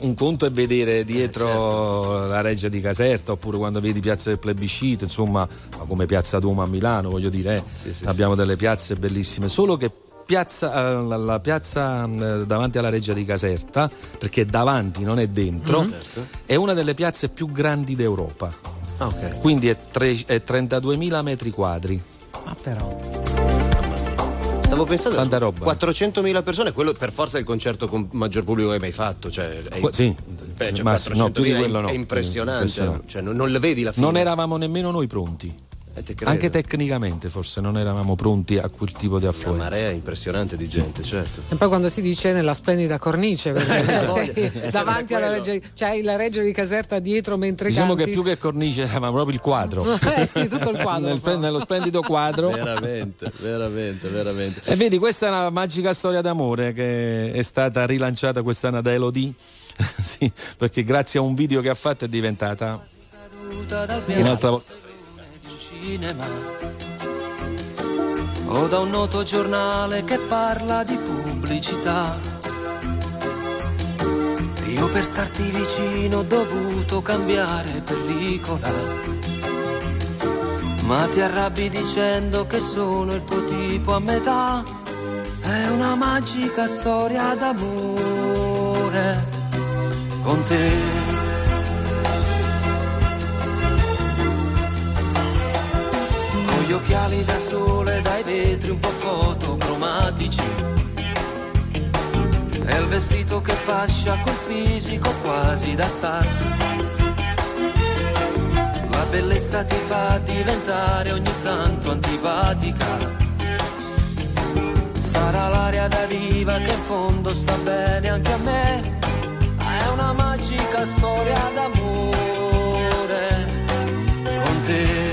Speaker 4: un conto è vedere dietro
Speaker 2: certo.
Speaker 4: la Reggia di Caserta oppure quando vedi Piazza del Plebiscito, insomma, ma come Piazza Duomo a Milano, voglio dire, eh,
Speaker 2: Sì, sì,
Speaker 4: abbiamo delle piazze bellissime, solo che piazza, eh, la, la piazza eh, davanti alla Reggia di Caserta, perché davanti, non è dentro,
Speaker 2: Certo.
Speaker 4: è una delle piazze più grandi d'Europa.
Speaker 2: Ah, ok.
Speaker 4: Quindi è, tre- è 32.000 metri quadri.
Speaker 1: Ma però.
Speaker 2: Stavo pensando
Speaker 4: Tanta roba.
Speaker 2: 400.000 persone, quello per forza è il concerto con maggior pubblico che hai mai fatto. Cioè, è,
Speaker 4: Qua- sì,
Speaker 2: Beh, cioè,
Speaker 4: ma- no, più di
Speaker 2: 400.000 è-
Speaker 4: quello no.
Speaker 2: È impressionante,
Speaker 4: Impressionante.
Speaker 2: Cioè, non, non le vedi la fine.
Speaker 4: Non eravamo nemmeno noi pronti.
Speaker 2: Eh, te.
Speaker 4: Anche tecnicamente forse non eravamo pronti a quel tipo di
Speaker 2: Una
Speaker 4: affluenza.
Speaker 2: marea impressionante di gente, certo.
Speaker 1: E poi quando si dice nella splendida cornice, perché *laughs* cioè, sei
Speaker 2: voglia.
Speaker 1: davanti alla reggia, c'hai la reggia di Caserta dietro mentre
Speaker 4: Diciamo
Speaker 1: canti.
Speaker 4: che più che cornice eravamo proprio il quadro. *laughs*
Speaker 1: Eh sì, tutto il *laughs* quadro.
Speaker 4: Nel- nello splendido quadro.
Speaker 2: veramente, veramente, veramente.
Speaker 4: E vedi, questa è una magica storia d'amore che è stata rilanciata quest'anno da Elodie. sì, perché grazie a un video che ha fatto è diventata un'altra volta.
Speaker 3: Cinema o da un noto giornale che parla di pubblicità. Io per starti vicino ho dovuto cambiare pellicola. Ma ti arrabbi dicendo che sono il tuo tipo a metà. È una magica storia d'amore con te. Gli occhiali da sole dai vetri un po' fotocromatici. E il vestito che fascia col fisico quasi da star. La bellezza ti fa diventare ogni tanto antipatica. Sarà l'aria da diva che in fondo sta bene anche a me. È una magica storia d'amore. Con te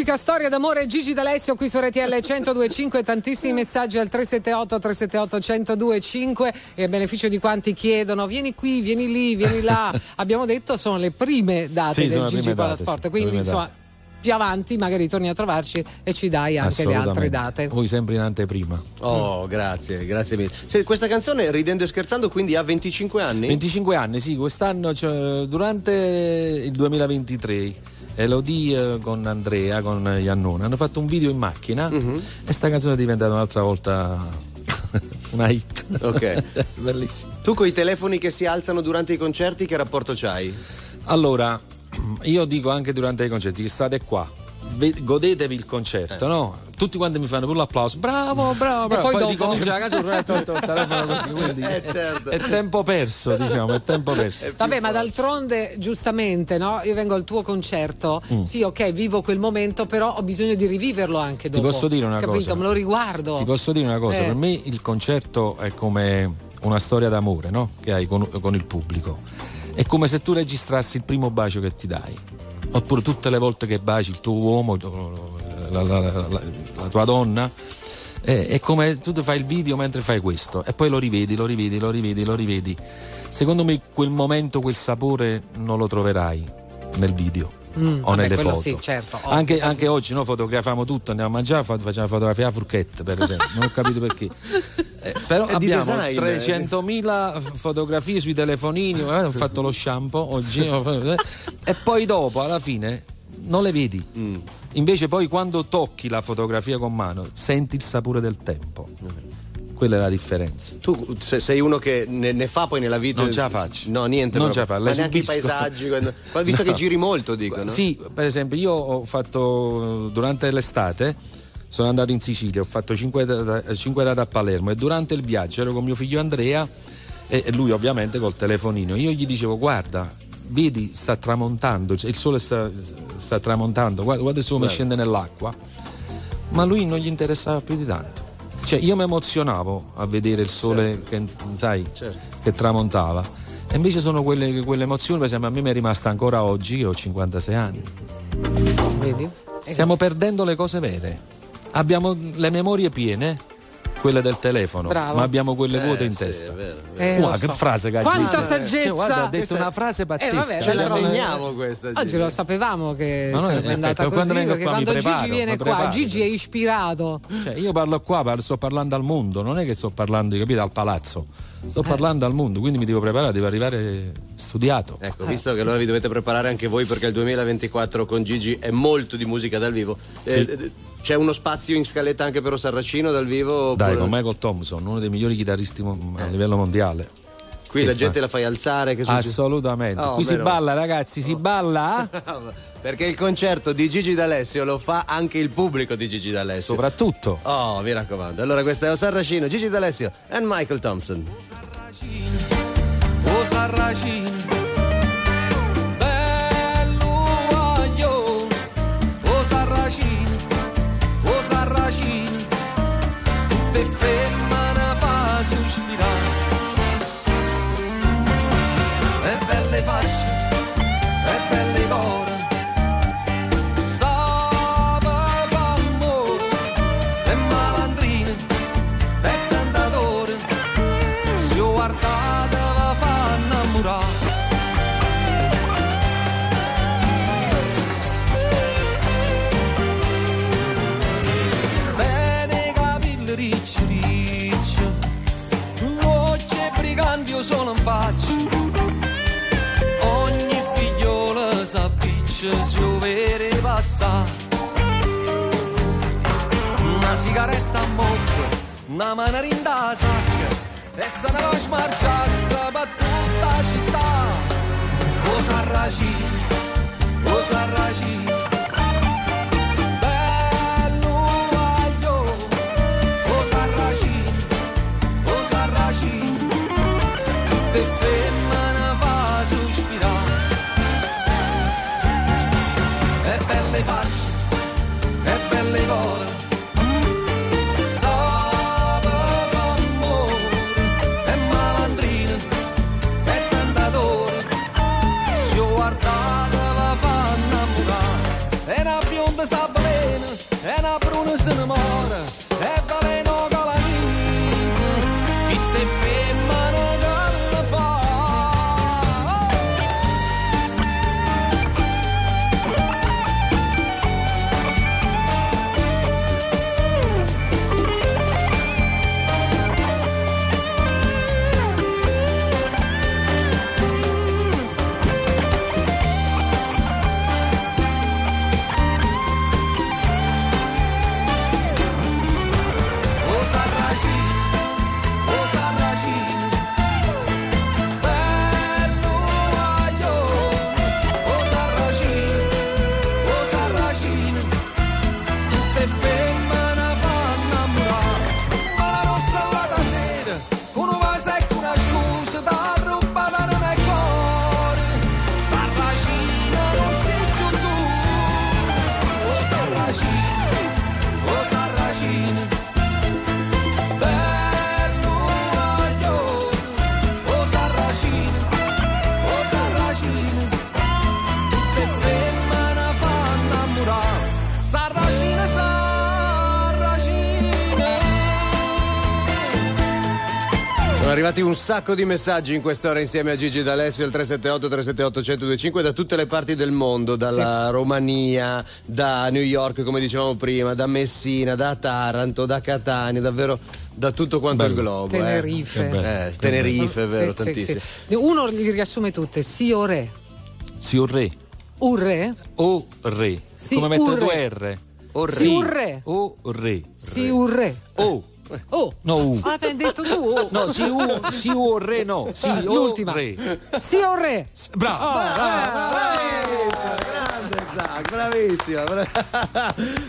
Speaker 3: Una magica storia d'amore
Speaker 1: Gigi D'Alessio qui su RTL 1025 tantissimi messaggi al 378 378 1025 e a beneficio di quanti chiedono vieni qui, vieni lì, vieni là. *laughs* Abbiamo detto sono le prime date
Speaker 4: Sì,
Speaker 1: del Gigi Palasport,
Speaker 4: sì,
Speaker 1: quindi insomma
Speaker 4: date.
Speaker 1: più avanti magari torni a trovarci e ci dai anche le altre date.
Speaker 4: Voi sempre in anteprima.
Speaker 2: Oh, grazie, grazie mille. Se- questa canzone, ridendo e scherzando, quindi ha 25 anni?
Speaker 4: 25 anni, sì, quest'anno, cioè, durante il 2023, Elodie con Andrea, con Iannone, hanno fatto un video in macchina
Speaker 2: Mhm.
Speaker 4: e sta canzone è diventata un'altra volta *laughs* una hit.
Speaker 2: Ok. *laughs*
Speaker 4: Bellissimo.
Speaker 2: Tu con i telefoni che si alzano durante i concerti, che rapporto c'hai?
Speaker 4: Allora, io dico anche durante i concerti che state qua. Godetevi il concerto, no? Tutti quanti mi fanno pure l'applauso, bravo, *laughs* bravo, bravo.
Speaker 1: poi
Speaker 4: Poi,
Speaker 1: dopo?
Speaker 4: ricomincia la casa il telefono così, *laughs* quindi
Speaker 2: Eh, certo.
Speaker 4: è tempo perso, diciamo, è tempo perso. *laughs*
Speaker 1: Vabbè, ma d'altronde, giustamente, no? Io vengo al tuo concerto, sì, ok, vivo quel momento, però ho bisogno di riviverlo anche dopo.
Speaker 4: posso dire una
Speaker 1: capito?
Speaker 4: cosa?
Speaker 1: Me lo riguardo.
Speaker 4: Ti posso dire una cosa,
Speaker 1: Eh.
Speaker 4: per me il concerto è come una storia d'amore, no? Che hai con, con il pubblico. È come se tu registrassi il primo bacio che ti dai. Oppure tutte le volte che baci il tuo uomo, la, la- la- la- tua donna. È, è come tu fai il video mentre fai questo e poi lo rivedi, lo rivedi, lo rivedi, lo rivedi. Secondo me quel momento, quel sapore non lo troverai nel video.
Speaker 1: Mm,
Speaker 4: o
Speaker 1: vabbè,
Speaker 4: nelle foto.
Speaker 1: sì, certo, ovvio,
Speaker 4: anche,
Speaker 1: ovvio.
Speaker 4: anche oggi noi fotografiamo tutto andiamo a mangiare fa- facciamo fotografia a frucchette per esempio. Non ho capito perché. *laughs* Eh, però
Speaker 2: È
Speaker 4: abbiamo
Speaker 2: design,
Speaker 4: 300.000 fotografie sui telefonini eh, ho fatto lo shampoo oggi eh, e poi dopo alla fine non le vedi.
Speaker 2: Mm.
Speaker 4: invece poi quando tocchi la fotografia con mano senti il sapore del tempo quella è la differenza
Speaker 2: Tu se- sei uno che ne, ne fa poi nella vita.
Speaker 4: Non ce la faccio.
Speaker 2: No, niente.
Speaker 4: Non ce la fa,
Speaker 2: Ma neanche i paesaggi. quando- visto che
Speaker 4: No.
Speaker 2: giri molto, dicono.
Speaker 4: Sì, per esempio, io ho fatto durante l'estate. Sono andato in Sicilia, ho fatto 5 date a Palermo e durante il viaggio ero con mio figlio Andrea e lui ovviamente col telefonino. Io gli dicevo guarda, vedi sta tramontando, cioè il sole sta, sta tramontando, guarda, guarda come
Speaker 2: Guarda.
Speaker 4: scende nell'acqua. Ma lui non gli interessava più di tanto. Cioè io mi emozionavo a vedere il sole che, sai,
Speaker 2: Certo.
Speaker 4: che tramontava. E invece sono quelle, quelle emozioni, per esempio, a me mi è rimasta ancora oggi, io ho 56 anni.
Speaker 1: Vedi?
Speaker 4: Stiamo perdendo le cose vere. Abbiamo le memorie piene, quelle del telefono,
Speaker 1: Bravo.
Speaker 4: ma abbiamo quelle
Speaker 2: Eh,
Speaker 4: vuote in
Speaker 2: sì,
Speaker 4: testa.
Speaker 2: è vero, è vero.
Speaker 1: Eh,
Speaker 4: Wow, che
Speaker 1: so.
Speaker 4: frase che ha
Speaker 1: Quanta
Speaker 4: detto.
Speaker 1: saggezza!
Speaker 4: Cioè, guarda, ha detto
Speaker 2: Questa-
Speaker 4: una frase pazzesca.
Speaker 1: vabbè,
Speaker 2: Ce la
Speaker 1: però-
Speaker 2: segniamo questa.
Speaker 1: Oggi lo sapevamo che
Speaker 4: Ma noi-
Speaker 1: sarebbe
Speaker 4: eh,
Speaker 1: andata così,
Speaker 4: quando vengo
Speaker 1: perché
Speaker 4: qua mi
Speaker 1: quando
Speaker 4: preparo,
Speaker 1: Gigi viene qua,
Speaker 4: preparo.
Speaker 1: Gigi è ispirato.
Speaker 4: Cioè, io parlo qua, parlo- sto parlando al mondo, non è che sto parlando, capito, al palazzo.
Speaker 1: Eh.
Speaker 4: Sto parlando al mondo, quindi mi devo preparare, devo arrivare studiato.
Speaker 2: Ecco, visto che allora vi dovete preparare anche voi perché il 2024 con Gigi è molto di musica dal vivo. Eh,
Speaker 4: Sì.
Speaker 2: eh, c'è uno spazio in scaletta anche per Sarracino dal vivo?
Speaker 4: Dai, con Michael Thompson, uno dei migliori chitarristi a livello mondiale.
Speaker 2: Qui
Speaker 4: Sì,
Speaker 2: la gente
Speaker 4: ma-
Speaker 2: la fai alzare? Che?
Speaker 4: Assolutamente.
Speaker 2: Oh,
Speaker 4: Qui si balla, ragazzi, si balla. *laughs*
Speaker 2: perché il concerto di Gigi D'Alessio lo fa anche il pubblico di Gigi D'Alessio.
Speaker 4: Soprattutto.
Speaker 2: Oh, mi raccomando. Allora, questa è Sarracino, Gigi D'Alessio e Michael Thompson.
Speaker 3: o Sarracino bello una manarinda a sacca, e se ne va a smarciarsi per tutta la città. O Sarracino, o Sarracino,
Speaker 2: arrivati un sacco di messaggi in quest'ora insieme a Gigi D'Alessio al 378 378 1025 da tutte le parti del mondo, dalla sì. Romania, da New York come dicevamo prima, da Messina, da Taranto, da Catania, davvero da tutto quanto Bello. il globo.
Speaker 1: Tenerife.
Speaker 2: Eh. Eh, Tenerife, è vero, sì, tantissimo.
Speaker 1: Sì, Uno li riassume tutte, sì o re.
Speaker 4: Sì o re.
Speaker 1: Urre?
Speaker 4: O re. Sì, come mettere due R.
Speaker 1: O re. Sì, urre.
Speaker 4: O re.
Speaker 1: Sì, urre.
Speaker 4: O.
Speaker 1: Oh.
Speaker 4: No, U.
Speaker 1: Ah, hai detto tu. Oh.
Speaker 4: No, si U, si U o re, no. Si ah,
Speaker 1: L'ultima.
Speaker 4: re.
Speaker 1: Si o re.
Speaker 4: Bravo. Oh, bravo.
Speaker 2: Grande Zach, bravissimo.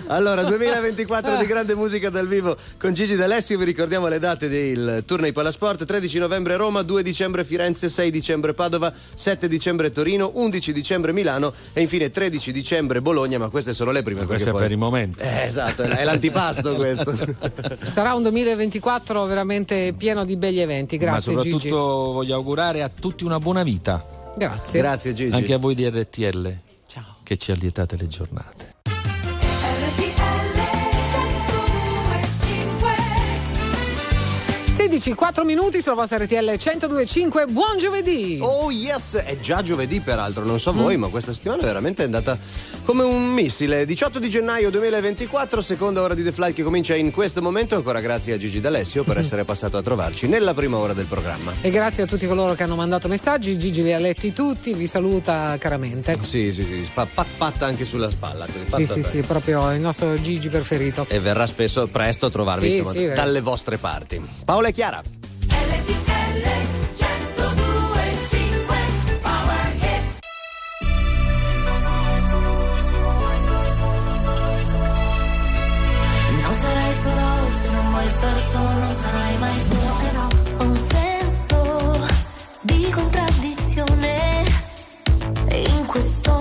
Speaker 2: *laughs* allora, 2024 di grande musica dal vivo con Gigi D'Alessio. Vi ricordiamo le date del Tournei Palasport: 13 novembre Roma, 2 dicembre Firenze, 6 dicembre Padova, 7 dicembre Torino, 11 dicembre Milano e infine 13 dicembre Bologna. Ma queste sono le prime.
Speaker 4: Queste
Speaker 2: poi...
Speaker 4: per il momento.
Speaker 2: Eh, esatto, è l'antipasto *laughs* questo.
Speaker 1: Sarà un 2024 veramente pieno di begli eventi. Grazie.
Speaker 4: Ma soprattutto
Speaker 1: Gigi.
Speaker 4: voglio augurare a tutti una buona vita.
Speaker 1: Grazie.
Speaker 2: Grazie Gigi.
Speaker 4: Anche a voi di RTL. Che ci allietate le giornate.
Speaker 1: 16, 4 minuti sulla vostra RTL 1025. Buon giovedì!
Speaker 2: Oh yes, è già giovedì peraltro, non so voi, mm. ma questa settimana veramente è andata come un missile. 18 di gennaio 2024, seconda ora di The Flight che comincia in questo momento. Ancora grazie a Gigi D'Alessio per essere passato a trovarci nella prima ora del programma.
Speaker 1: E grazie a tutti coloro che hanno mandato messaggi. Gigi li ha letti tutti, vi saluta caramente.
Speaker 2: Sì, sì, sì, fa pat pat anche sulla spalla.
Speaker 1: Sì, sì, sì, proprio il nostro Gigi preferito.
Speaker 2: E verrà spesso presto a trovarvi sì, insomma, sì, dalle vostre parti. Paola e Chiara.
Speaker 10: Star solo, non sarai mai solo che no. Ho un senso di contraddizione in questo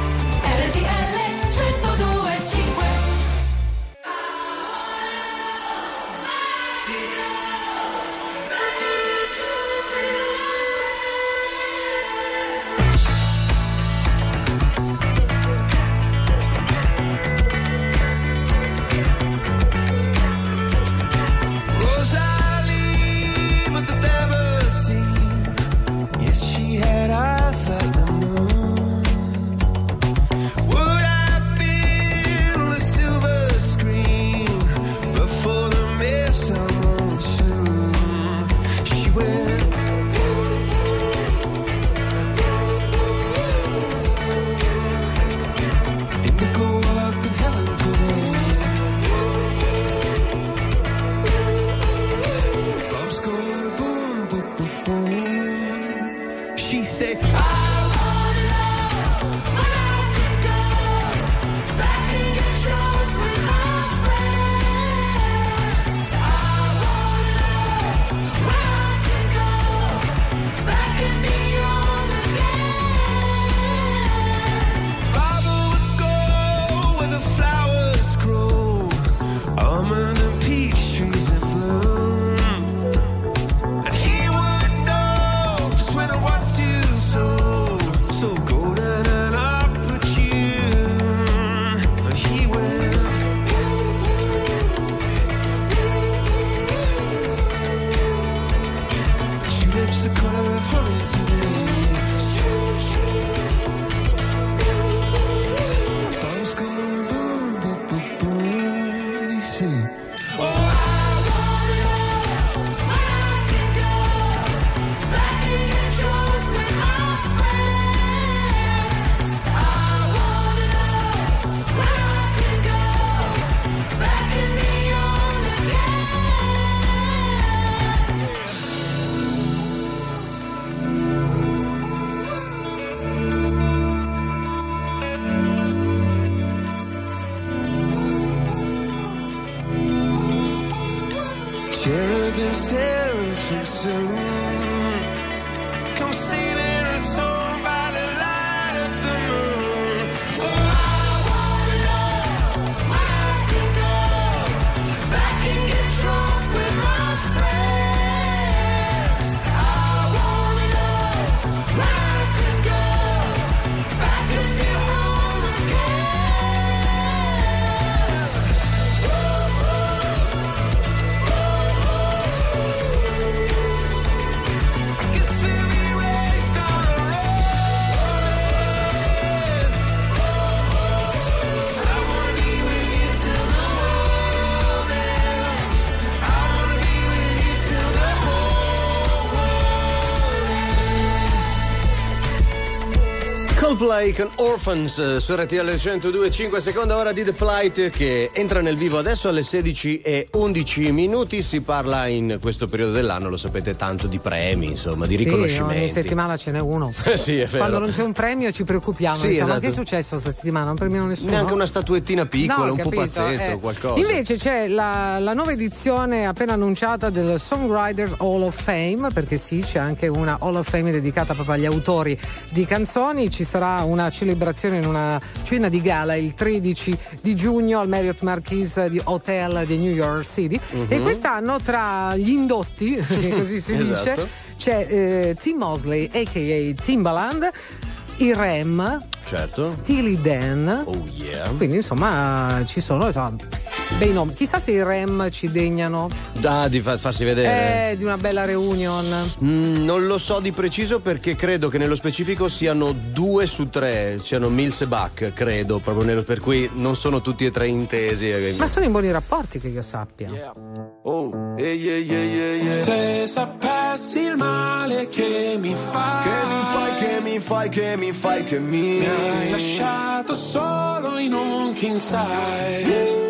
Speaker 11: Like
Speaker 2: an. Orphans eh, su RTL 102.5 seconda ora di The Flight che entra nel vivo adesso alle 16 e 11 minuti si parla in questo periodo dell'anno lo sapete tanto di premi insomma di
Speaker 1: Sì,
Speaker 2: riconoscimenti
Speaker 1: ogni settimana ce n'è uno. *laughs*
Speaker 2: Sì è vero
Speaker 1: Quando non c'è un premio ci preoccupiamo.
Speaker 2: Sì,
Speaker 1: diciamo,
Speaker 2: esatto.
Speaker 1: che è successo questa settimana? Non premiano nessuno.
Speaker 2: neanche una statuettina piccola
Speaker 1: No,
Speaker 2: un
Speaker 1: capito,
Speaker 2: pupazzetto
Speaker 1: eh.
Speaker 2: qualcosa
Speaker 1: Invece c'è la, la nuova edizione appena annunciata del Songwriters Hall of Fame, perché sì, c'è anche una Hall of Fame dedicata proprio agli autori di canzoni. Ci sarà una celebrazione in una cena di gala il 13 di giugno al Marriott Marquis di Hotel di New York City. E quest'anno tra gli indotti, *laughs* così si
Speaker 2: Esatto.
Speaker 1: dice, c'è eh, Tim Mosley, a.k.a. Timbaland, i Rem,
Speaker 2: certo
Speaker 1: Steely Dan.
Speaker 2: oh yeah
Speaker 1: Quindi insomma ci sono insomma, bei nomi. Chissà se i Rem ci degnano
Speaker 2: ah, di fa- farsi vedere
Speaker 1: eh, di una bella reunion.
Speaker 2: Mm, non lo so di preciso perché credo che nello specifico siano due su tre, siano Mills e Bach, credo, proprio nello- per cui non sono tutti e tre intesi.
Speaker 1: Ma sono in buoni rapporti che io sappia.
Speaker 2: Oh, yeah, yeah, yeah, yeah, yeah.
Speaker 11: Se sapessi il male che mi fai
Speaker 12: Che mi fai, che mi fai, che mi fai, che mi
Speaker 11: Mi hai lasciato solo in un king size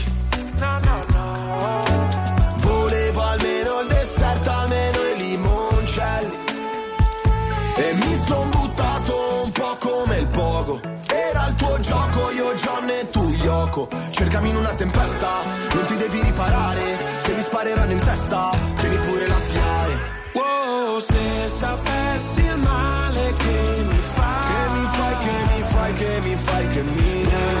Speaker 5: Volevo almeno il dessert, almeno i limoncelli. E mi son buttato un po' come il pogo. Era il tuo gioco, io John e tu Yoko Cercami in una tempesta, non ti devi riparare. Se mi spareranno in testa, tieni pure la SIAE
Speaker 11: Wow, se sapessi il male che mi fai
Speaker 5: Che mi fai, che mi fai, che mi fai, che mi
Speaker 11: Mi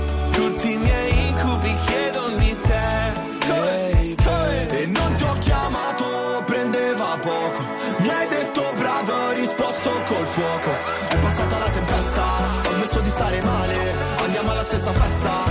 Speaker 5: È passata la tempesta, ho smesso di stare male Andiamo alla stessa festa,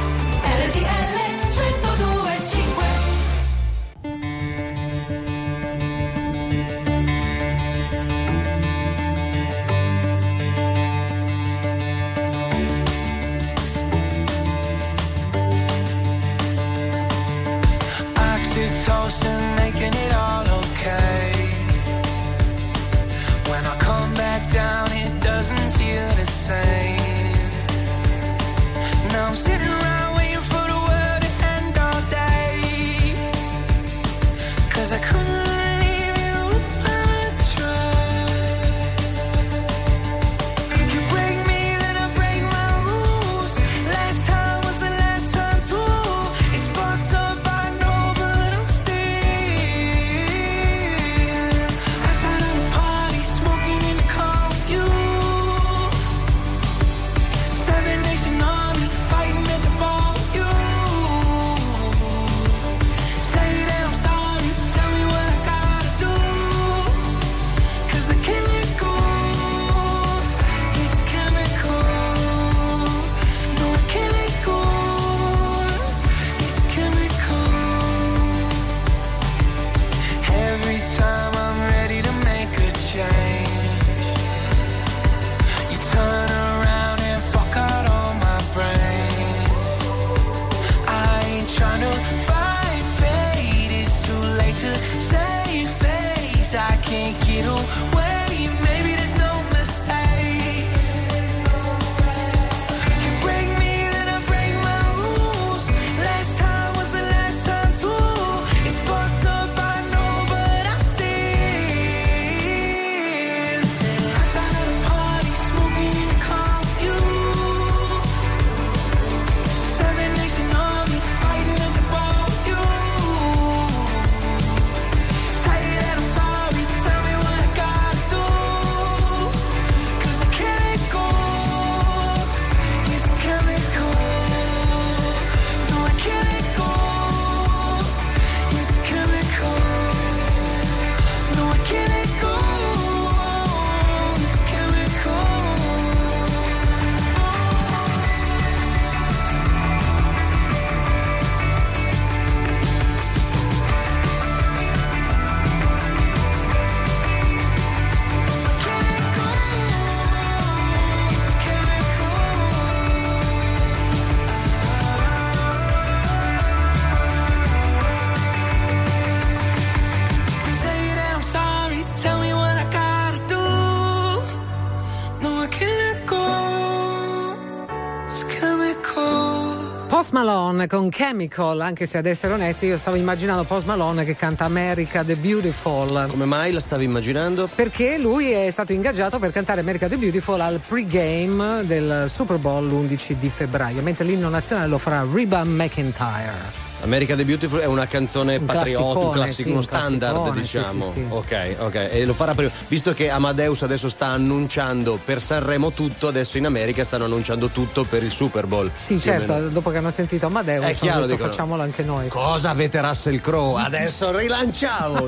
Speaker 1: Con Chemical, anche se ad essere onesti io stavo immaginando Post Malone che canta America the Beautiful.
Speaker 2: Come mai la stavi immaginando?
Speaker 1: Perché lui è stato ingaggiato per cantare America the Beautiful al pregame del Super Bowl l'11 di febbraio, mentre l'inno nazionale lo farà Reba McIntyre.
Speaker 2: America the Beautiful è una canzone
Speaker 1: Un
Speaker 2: patriottica, un classico,
Speaker 1: sì,
Speaker 2: uno
Speaker 1: un
Speaker 2: standard, diciamo.
Speaker 1: sì, sì.
Speaker 2: Ok, ok. E lo farà prima. Visto che Amadeus adesso sta annunciando per Sanremo tutto, adesso in America stanno annunciando tutto per il Super Bowl.
Speaker 1: Sì, certo,
Speaker 2: meno.
Speaker 1: dopo che hanno sentito Amadeus,
Speaker 2: È chiaro,
Speaker 1: detto,
Speaker 2: dicono.
Speaker 1: facciamolo anche noi.
Speaker 2: Cosa avete Russell Crowe? Adesso rilanciamo!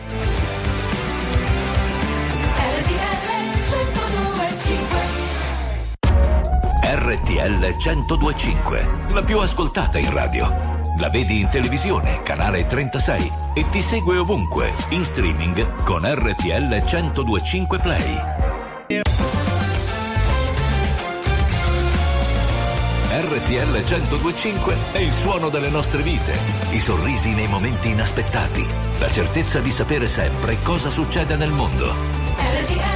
Speaker 2: *laughs*
Speaker 9: RTL 1025, la più ascoltata in radio. La vedi in televisione, canale 36 e ti segue ovunque, in streaming con RTL 1025 Play. RTL 1025 è il suono delle nostre vite, i sorrisi nei momenti inaspettati, la certezza di sapere sempre cosa succede nel mondo.
Speaker 13: Sai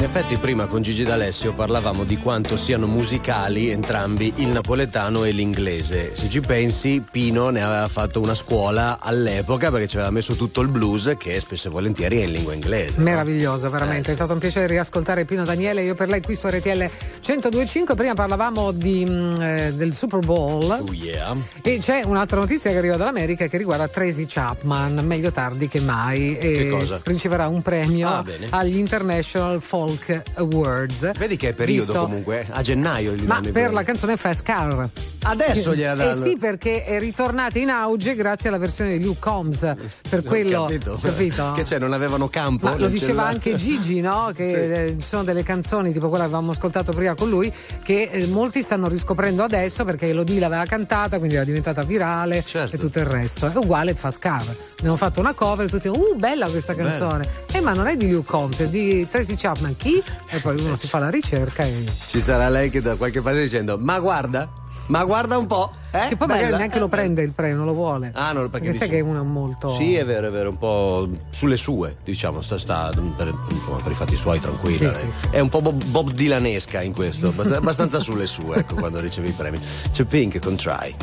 Speaker 13: In
Speaker 2: effetti prima con Gigi D'Alessio parlavamo di quanto siano musicali entrambi il napoletano e l'inglese. Se ci pensi, Pino ne aveva fatto una scuola all'epoca perché ci aveva messo tutto il blues che spesso e volentieri è in lingua inglese. no?
Speaker 1: Meraviglioso, veramente.
Speaker 2: Eh,
Speaker 1: È stato un piacere riascoltare Pino Daniele. Io per lei qui su RTL 1025. Prima parlavamo di, mm, eh, del Super Bowl.
Speaker 2: Oh yeah.
Speaker 1: E c'è un'altra notizia che arriva dall'America che riguarda Tracy Chapman, meglio tardi che mai. E
Speaker 2: Che cosa?
Speaker 1: riceverà un premio
Speaker 2: Ah,
Speaker 1: agli International Folk Music Awards.
Speaker 2: Vedi che è periodo
Speaker 1: Visto-
Speaker 2: comunque, a gennaio
Speaker 1: Ma per la canzone Fast Car.
Speaker 2: Adesso gliela
Speaker 1: Eh
Speaker 2: danno.
Speaker 1: sì, perché è ritornata in auge grazie alla versione di Luke Combs. Per quello.
Speaker 2: Capito.
Speaker 1: capito?
Speaker 2: Che c'è, non avevano campo?
Speaker 1: Ma lo diceva
Speaker 2: cellulare?
Speaker 1: anche Gigi, no? *laughs* Che
Speaker 2: Sì.
Speaker 1: eh, ci sono delle canzoni, tipo quella che avevamo ascoltato prima con lui, che eh, molti stanno riscoprendo adesso perché Elodie l'aveva cantata, quindi era diventata virale
Speaker 2: Certo.
Speaker 1: e tutto il resto. È uguale Fast Car. Abbiamo fatto una cover e tutti, uh, bella questa canzone. Eh, ma non è di Luke Combs, è di Tracy Chapman. Chi? E poi uno si fa la ricerca e.
Speaker 2: Ci sarà lei che da qualche parte dicendo: Ma guarda, ma guarda un po'. Eh?
Speaker 1: Che poi magari
Speaker 2: Bella?
Speaker 1: neanche lo prende il premio, non lo vuole.
Speaker 2: Ah, no, perché
Speaker 1: sai
Speaker 2: dici-
Speaker 1: che è uno molto.
Speaker 2: Sì, è vero, è vero, un po' sulle sue, diciamo, sta, sta per, insomma, per i fatti suoi tranquilla.
Speaker 1: Sì,
Speaker 2: eh.
Speaker 1: sì, sì.
Speaker 2: È un po' Bob, Bob Dylanesca in questo, abbast- abbastanza sulle sue, ecco, quando riceve i premi. C'è Pink con Try.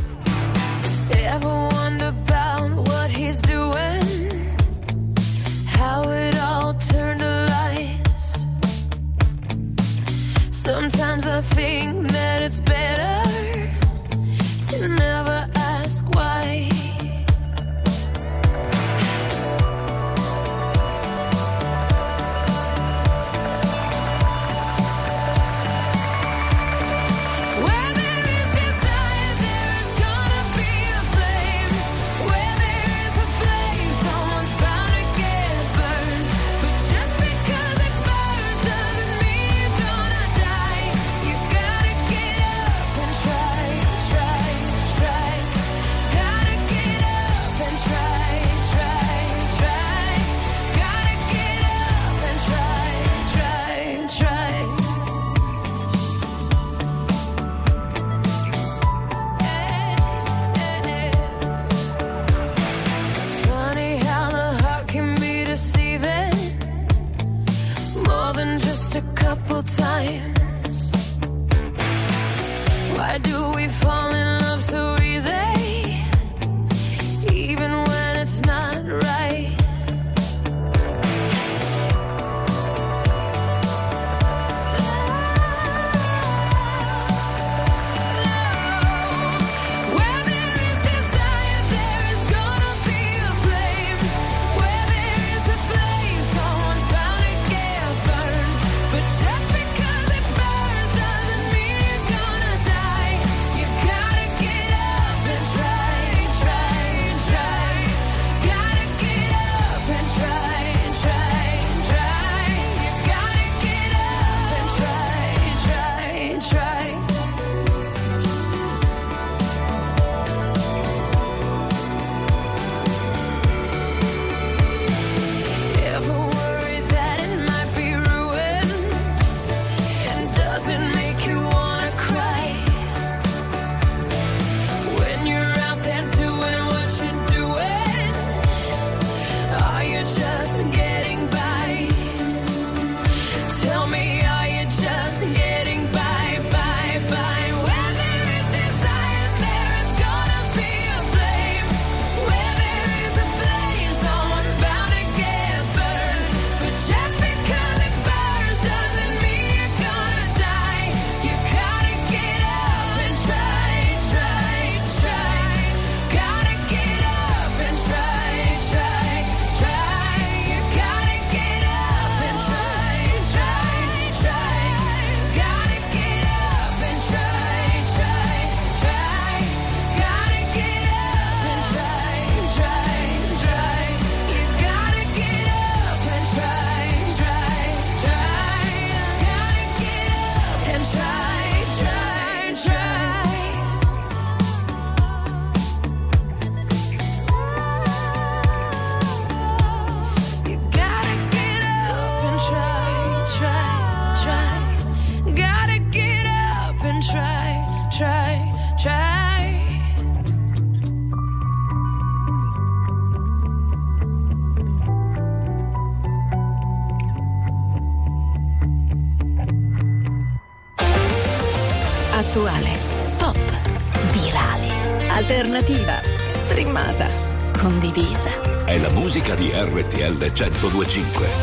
Speaker 3: Ever wonder Sometimes I think that it's better couple times. Why do we fall in love so
Speaker 9: 1025.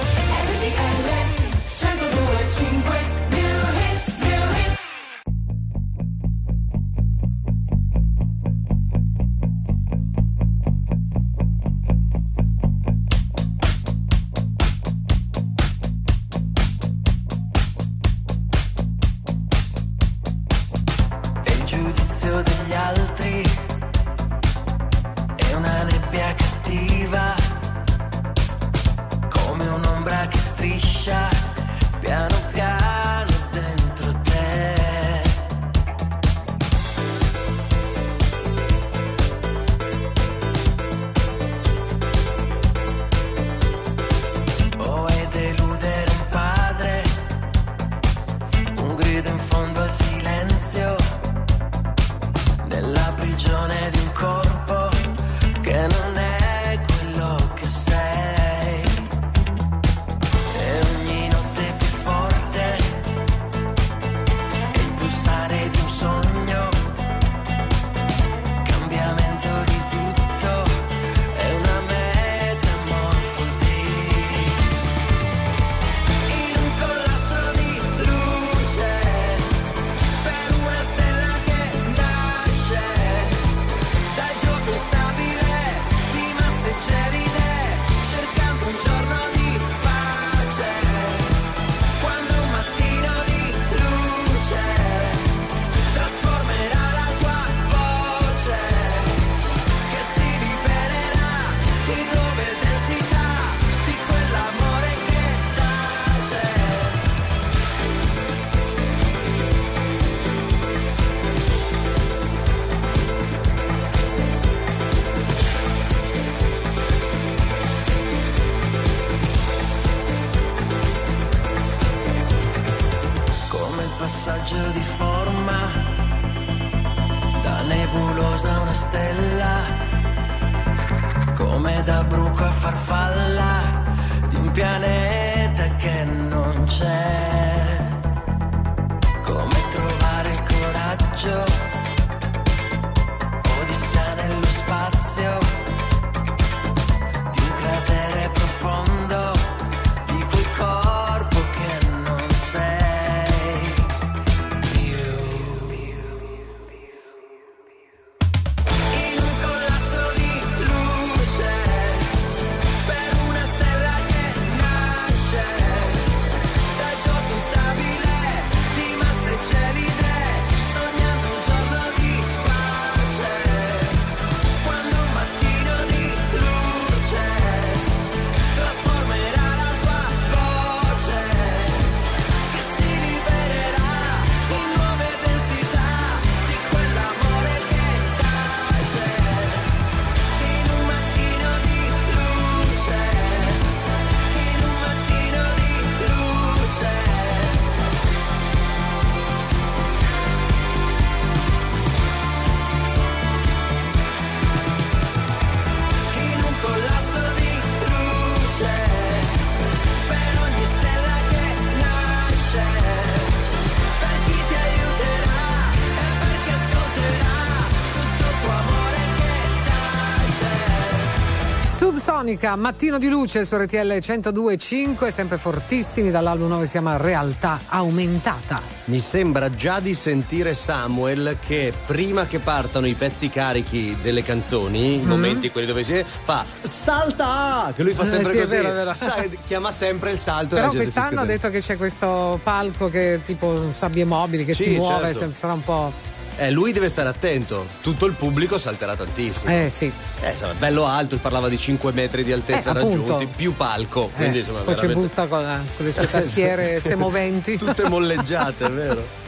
Speaker 1: Subsonica, mattino di luce su RTL 102.5, sempre fortissimi, dall'album nuovo si chiama Realtà Aumentata.
Speaker 2: Mi sembra già di sentire Samuel che prima che partano i pezzi carichi delle canzoni, i
Speaker 1: Mhm.
Speaker 2: momenti quelli dove si fa salta, che lui fa
Speaker 1: Eh,
Speaker 2: sempre
Speaker 1: sì, è
Speaker 2: così,
Speaker 1: vero, è vero.
Speaker 2: Sai, chiama sempre il salto.
Speaker 1: Però quest'anno ha detto che c'è questo palco che è tipo sabbie mobili che
Speaker 2: Sì,
Speaker 1: si muove,
Speaker 2: certo.
Speaker 1: sarà un po'.
Speaker 2: Eh, lui deve stare attento, tutto il pubblico salterà tantissimo.
Speaker 1: Eh sì.
Speaker 2: Eh, insomma, bello alto, parlava di 5 metri di altezza
Speaker 1: Eh, appunto.
Speaker 2: raggiunti, più palco. Quindi,
Speaker 1: Eh,
Speaker 2: insomma,
Speaker 1: poi c'è
Speaker 2: veramente-
Speaker 1: busta con, la- con le sue *laughs* tastiere semoventi. *laughs*
Speaker 2: Tutte molleggiate, è vero?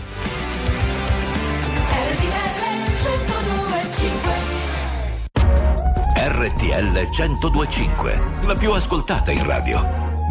Speaker 9: RTL 1025, la più ascoltata in radio.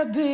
Speaker 14: I'd rather be.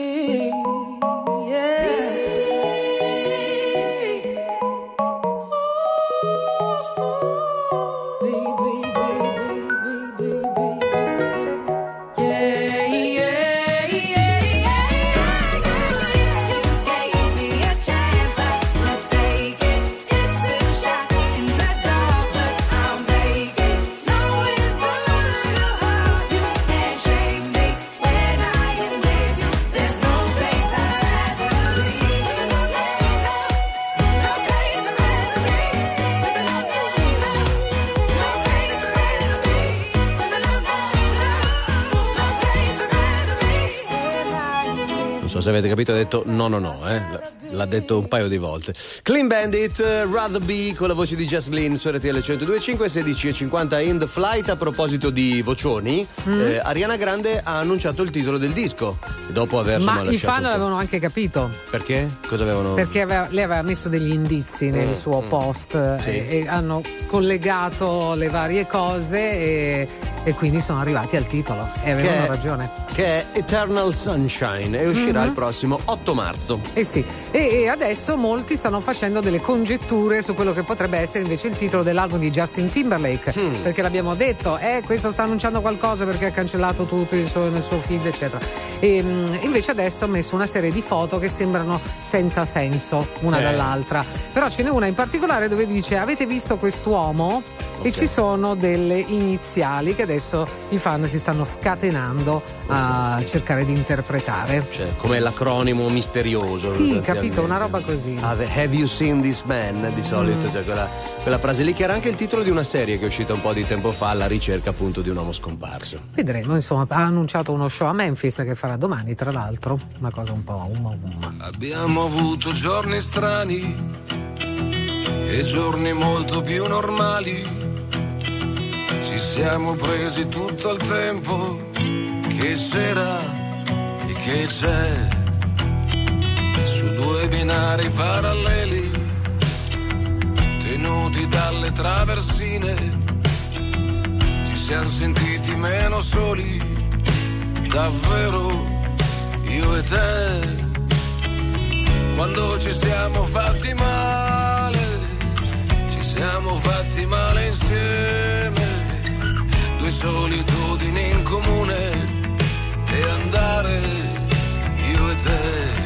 Speaker 2: Avete capito, ha detto no, no, no, eh. L'ha detto un paio di volte. Clean Bandit, eh, Rather Be con la voce di Jess Glynn su RTL 1025, 16 e 50 in the flight. A proposito di vocioni,
Speaker 1: Mm.
Speaker 2: eh, Ariana Grande ha annunciato il titolo del disco. Dopo aver
Speaker 1: Ma i fan l'avevano anche capito.
Speaker 2: Perché? Cosa avevano?
Speaker 1: Perché aveva- lei aveva messo degli indizi nel
Speaker 2: Mm,
Speaker 1: suo
Speaker 2: mm.
Speaker 1: post
Speaker 2: Sì.
Speaker 1: e, e hanno collegato le varie cose e, e quindi sono arrivati al titolo e avevano
Speaker 2: Che-
Speaker 1: ragione.
Speaker 2: Che è Eternal Sunshine e uscirà
Speaker 1: Mhm.
Speaker 2: il prossimo 8 marzo.
Speaker 1: Eh sì, e, e adesso molti stanno facendo delle congetture su quello che potrebbe essere invece il titolo dell'album di Justin Timberlake,
Speaker 2: Hmm.
Speaker 1: perché l'abbiamo detto, eh, questo sta annunciando qualcosa perché ha cancellato tutto il suo- nel suo feed, eccetera. E, mh, invece adesso ha messo una serie di foto che sembrano senza senso una
Speaker 2: Eh.
Speaker 1: dall'altra. Però ce n'è una in particolare dove dice: Avete visto quest'uomo? E ci sono delle iniziali che adesso i fan si stanno scatenando a cercare di interpretare.
Speaker 2: Cioè, come l'acronimo misterioso.
Speaker 1: Sì, capito, una roba così.
Speaker 2: Have, have you seen this man? Di solito,
Speaker 1: Mm.
Speaker 2: cioè quella, quella frase lì che era anche il titolo di una serie che è uscita un po' di tempo fa alla ricerca appunto di un uomo scomparso.
Speaker 1: Vedremo, insomma, ha annunciato uno show a Memphis che farà domani, tra l'altro, una cosa un po' umma umma.
Speaker 7: Abbiamo avuto giorni strani e giorni molto più normali. Ci siamo presi tutto il tempo che c'era e che c'è su due binari paralleli tenuti dalle traversine. Ci siamo sentiti meno soli, davvero io e te quando ci siamo fatti male, ci siamo fatti male insieme, due solitudini in comune e andare io e te.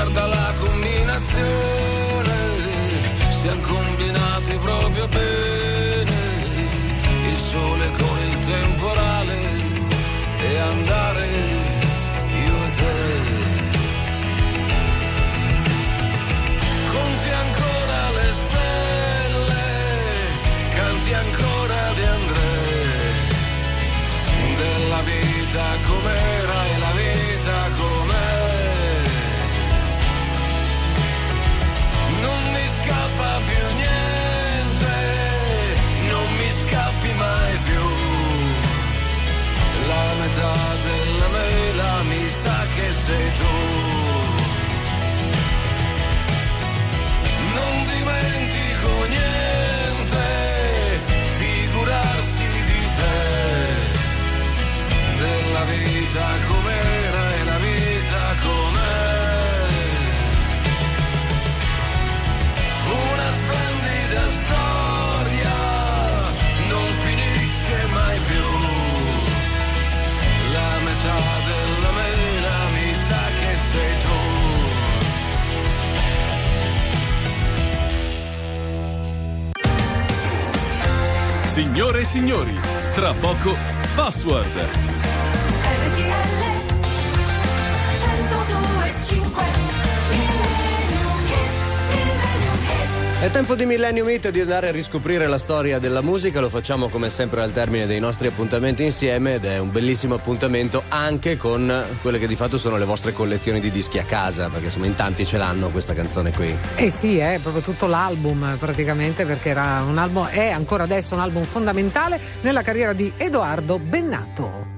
Speaker 7: Guarda la combinazione, siamo combinati proprio bene, il sole con il temporale e andare io e te. Conti ancora le stelle, canti ancora di Andrea, della vita com'era
Speaker 15: tra poco Password.
Speaker 2: È tempo di Millennium Hit di andare a riscoprire la storia della musica, lo facciamo come sempre al termine dei nostri appuntamenti insieme ed è un bellissimo appuntamento anche con quelle che di fatto sono le vostre collezioni di dischi a casa, perché insomma in tanti ce l'hanno questa canzone qui.
Speaker 1: Eh sì, è proprio tutto l'album praticamente perché era un album, è ancora adesso un album fondamentale nella carriera di Edoardo Bennato.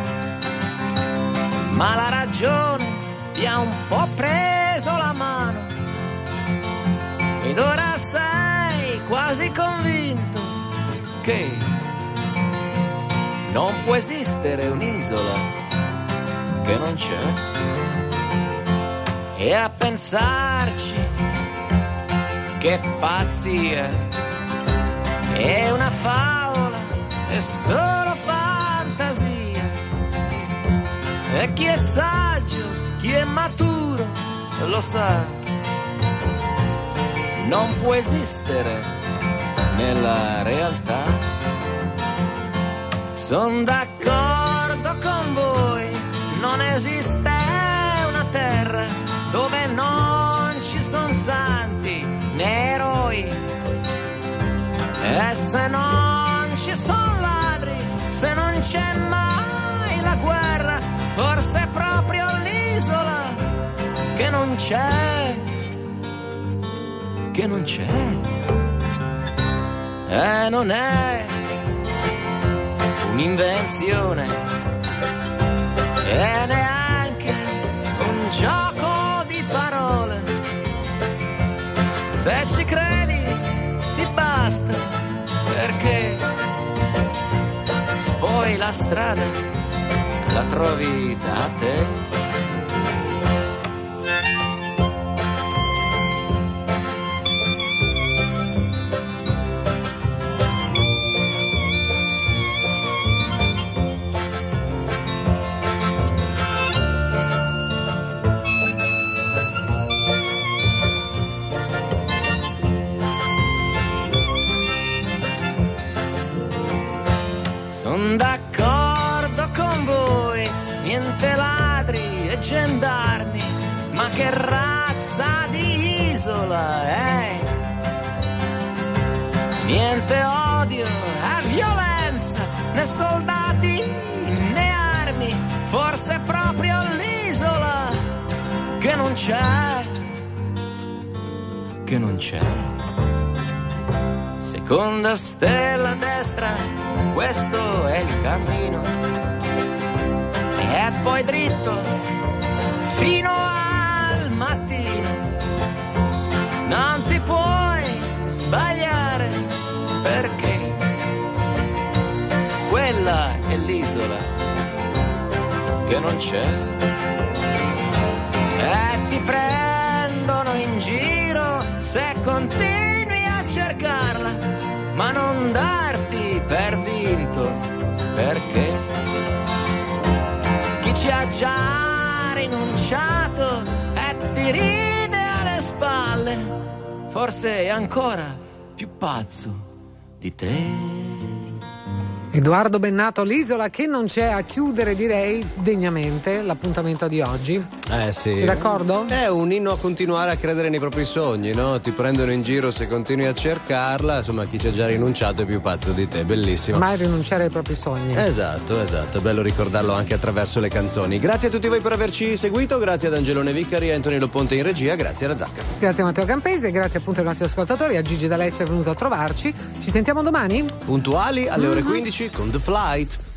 Speaker 16: ma la ragione ti ha un po' preso la mano ed ora sei quasi convinto che
Speaker 3: Non può esistere un'isola che non c'è. E a pensarci, che pazzia, è una favola, è solo E chi è saggio, chi è maturo, lo sa. Non può esistere nella realtà. Sono d'accordo con voi, non esiste una terra dove non ci sono santi né eroi. E se non ci sono ladri, se non c'è mai la guerra, forse è proprio l'isola che non c'è, che non c'è. E non è un'invenzione e neanche un gioco di parole. Se ci credi ti basta perché poi la strada la trovi da te. Sono d'accordo gendarmi, ma che razza di isola è? Niente odio e violenza, né soldati né armi, forse proprio l'isola che non c'è, che non c'è. Seconda stella a destra, questo è il cammino. E poi dritto fino al mattino. Non ti puoi sbagliare perché quella è l'isola che non c'è. E ti prendono in giro se continui ride alle spalle, forse è ancora più pazzo di te.
Speaker 1: Edoardo Bennato, l'isola che non c'è a chiudere direi degnamente l'appuntamento di oggi.
Speaker 2: Eh sì.
Speaker 1: Sei d'accordo?
Speaker 2: È un inno a continuare a credere nei propri sogni, no? Ti prendono in giro se continui a cercarla, insomma chi ci ha già rinunciato è più pazzo di te, bellissimo.
Speaker 1: Mai rinunciare ai propri sogni.
Speaker 2: Esatto, esatto, è bello ricordarlo anche attraverso le canzoni. Grazie a tutti voi per averci seguito, grazie ad Angelone Vicari, Antonio Loponte in regia, grazie a Zacca.
Speaker 1: Grazie a Matteo Campese, grazie appunto ai nostri ascoltatori, a Gigi D'Alessio è venuto a trovarci. Ci sentiamo domani?
Speaker 2: Puntuali alle mm-hmm. ore
Speaker 1: mhm.
Speaker 2: 15 chick on the flight.